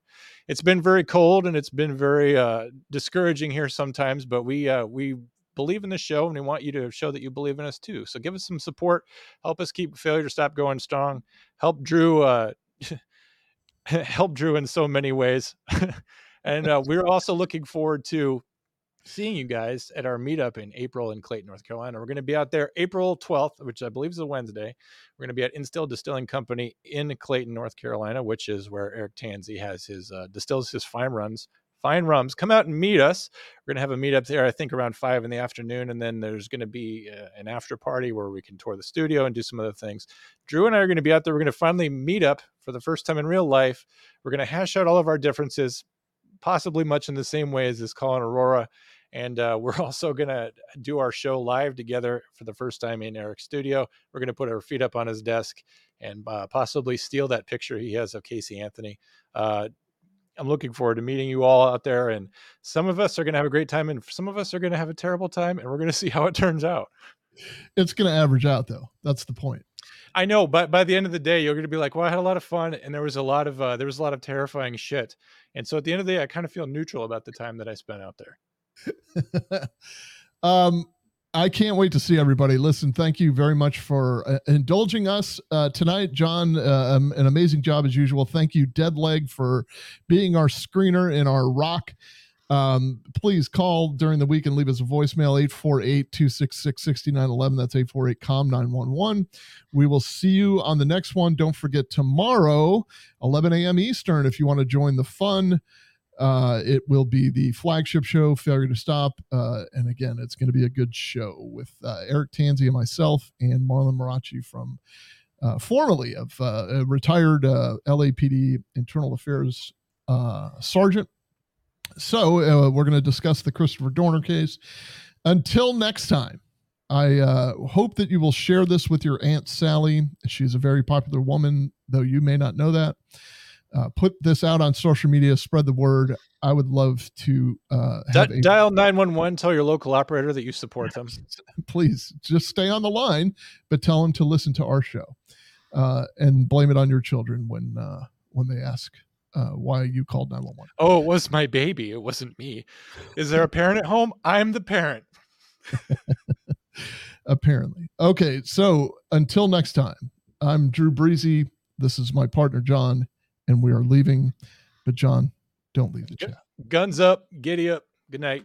It's been very cold and it's been very uh, discouraging here sometimes, but we uh, we believe in the show and we want you to show that you believe in us too. So give us some support, help us keep Failure to Stop going strong, help Drew uh, [laughs] help Drew in so many ways, [laughs] and uh, we're also looking forward to seeing you guys at our meetup in April in Clayton, North Carolina. We're going to be out there April 12th, which I believe is a Wednesday. We're going to be at Instill Distilling Company in Clayton, North Carolina, which is where Eric Tanzi has his uh, distills his fine runs fine rums. Come out and meet us. We're gonna have a meetup there, I think, around five in the afternoon, and then there's gonna be uh, an after party where we can tour the studio and do some other things. Drew and I are gonna be out there. We're gonna finally meet up for the first time in real life. We're gonna hash out all of our differences, possibly much in the same way as this call in Aurora. And uh, [laughs] we're also going to do our show live together for the first time in Eric's studio. We're going to put our feet up on his desk and uh, possibly steal that picture he has of Casey Anthony. Uh, I'm looking forward to meeting you all out there. And some of us are going to have a great time, and some of us are going to have a terrible time, and we're going [laughs] to see how it turns out. It's going to average out, though. That's the point. I know, but by the end of the day, you're going to be like, "Well, I had a lot of fun, and there was a lot of uh, there was a lot of terrifying shit." And so, at the end of the day, I kind of feel neutral about the time that I spent out there. [laughs] um, I can't wait to see everybody. Listen, thank you very much for uh, indulging us uh, tonight, Jon. Uh, um, an amazing job as usual. Thank you, Deadleg, for being our screener in our rock. Um, please call during the week and leave us a voicemail 848 266 6911. That's 848 COM 911. We will see you on the next one. Don't forget tomorrow, 11 a.m. Eastern, if you want to join the fun. Uh, it will be the flagship show, Failure to Stop. Uh, and again, it's going to be a good show with uh, Eric Tanzi and myself and Marlon Marachi from uh, formerly of uh, a retired uh, LAPD internal affairs sergeant. So we're going to discuss the Christopher Dorner case. Until next time, I hope that you will share this with your Aunt Sally. She's a very popular woman, though you may not know that uh, put this out on social media, spread the word. I would love to uh, D- a- dial 911, tell your local operator that you support them. [laughs] Please just stay on the line, but tell them to listen to our show uh, and blame it on your children when uh, when they ask uh, why you called 911. Oh, it was my baby. It wasn't me. Is there a parent at home? I'm the parent. [laughs] Apparently. Okay. So until next time, I'm Drew Breezy. This is my partner, Jon and we are leaving. But Jon, don't leave the chat. Guns up, giddy up. Good night.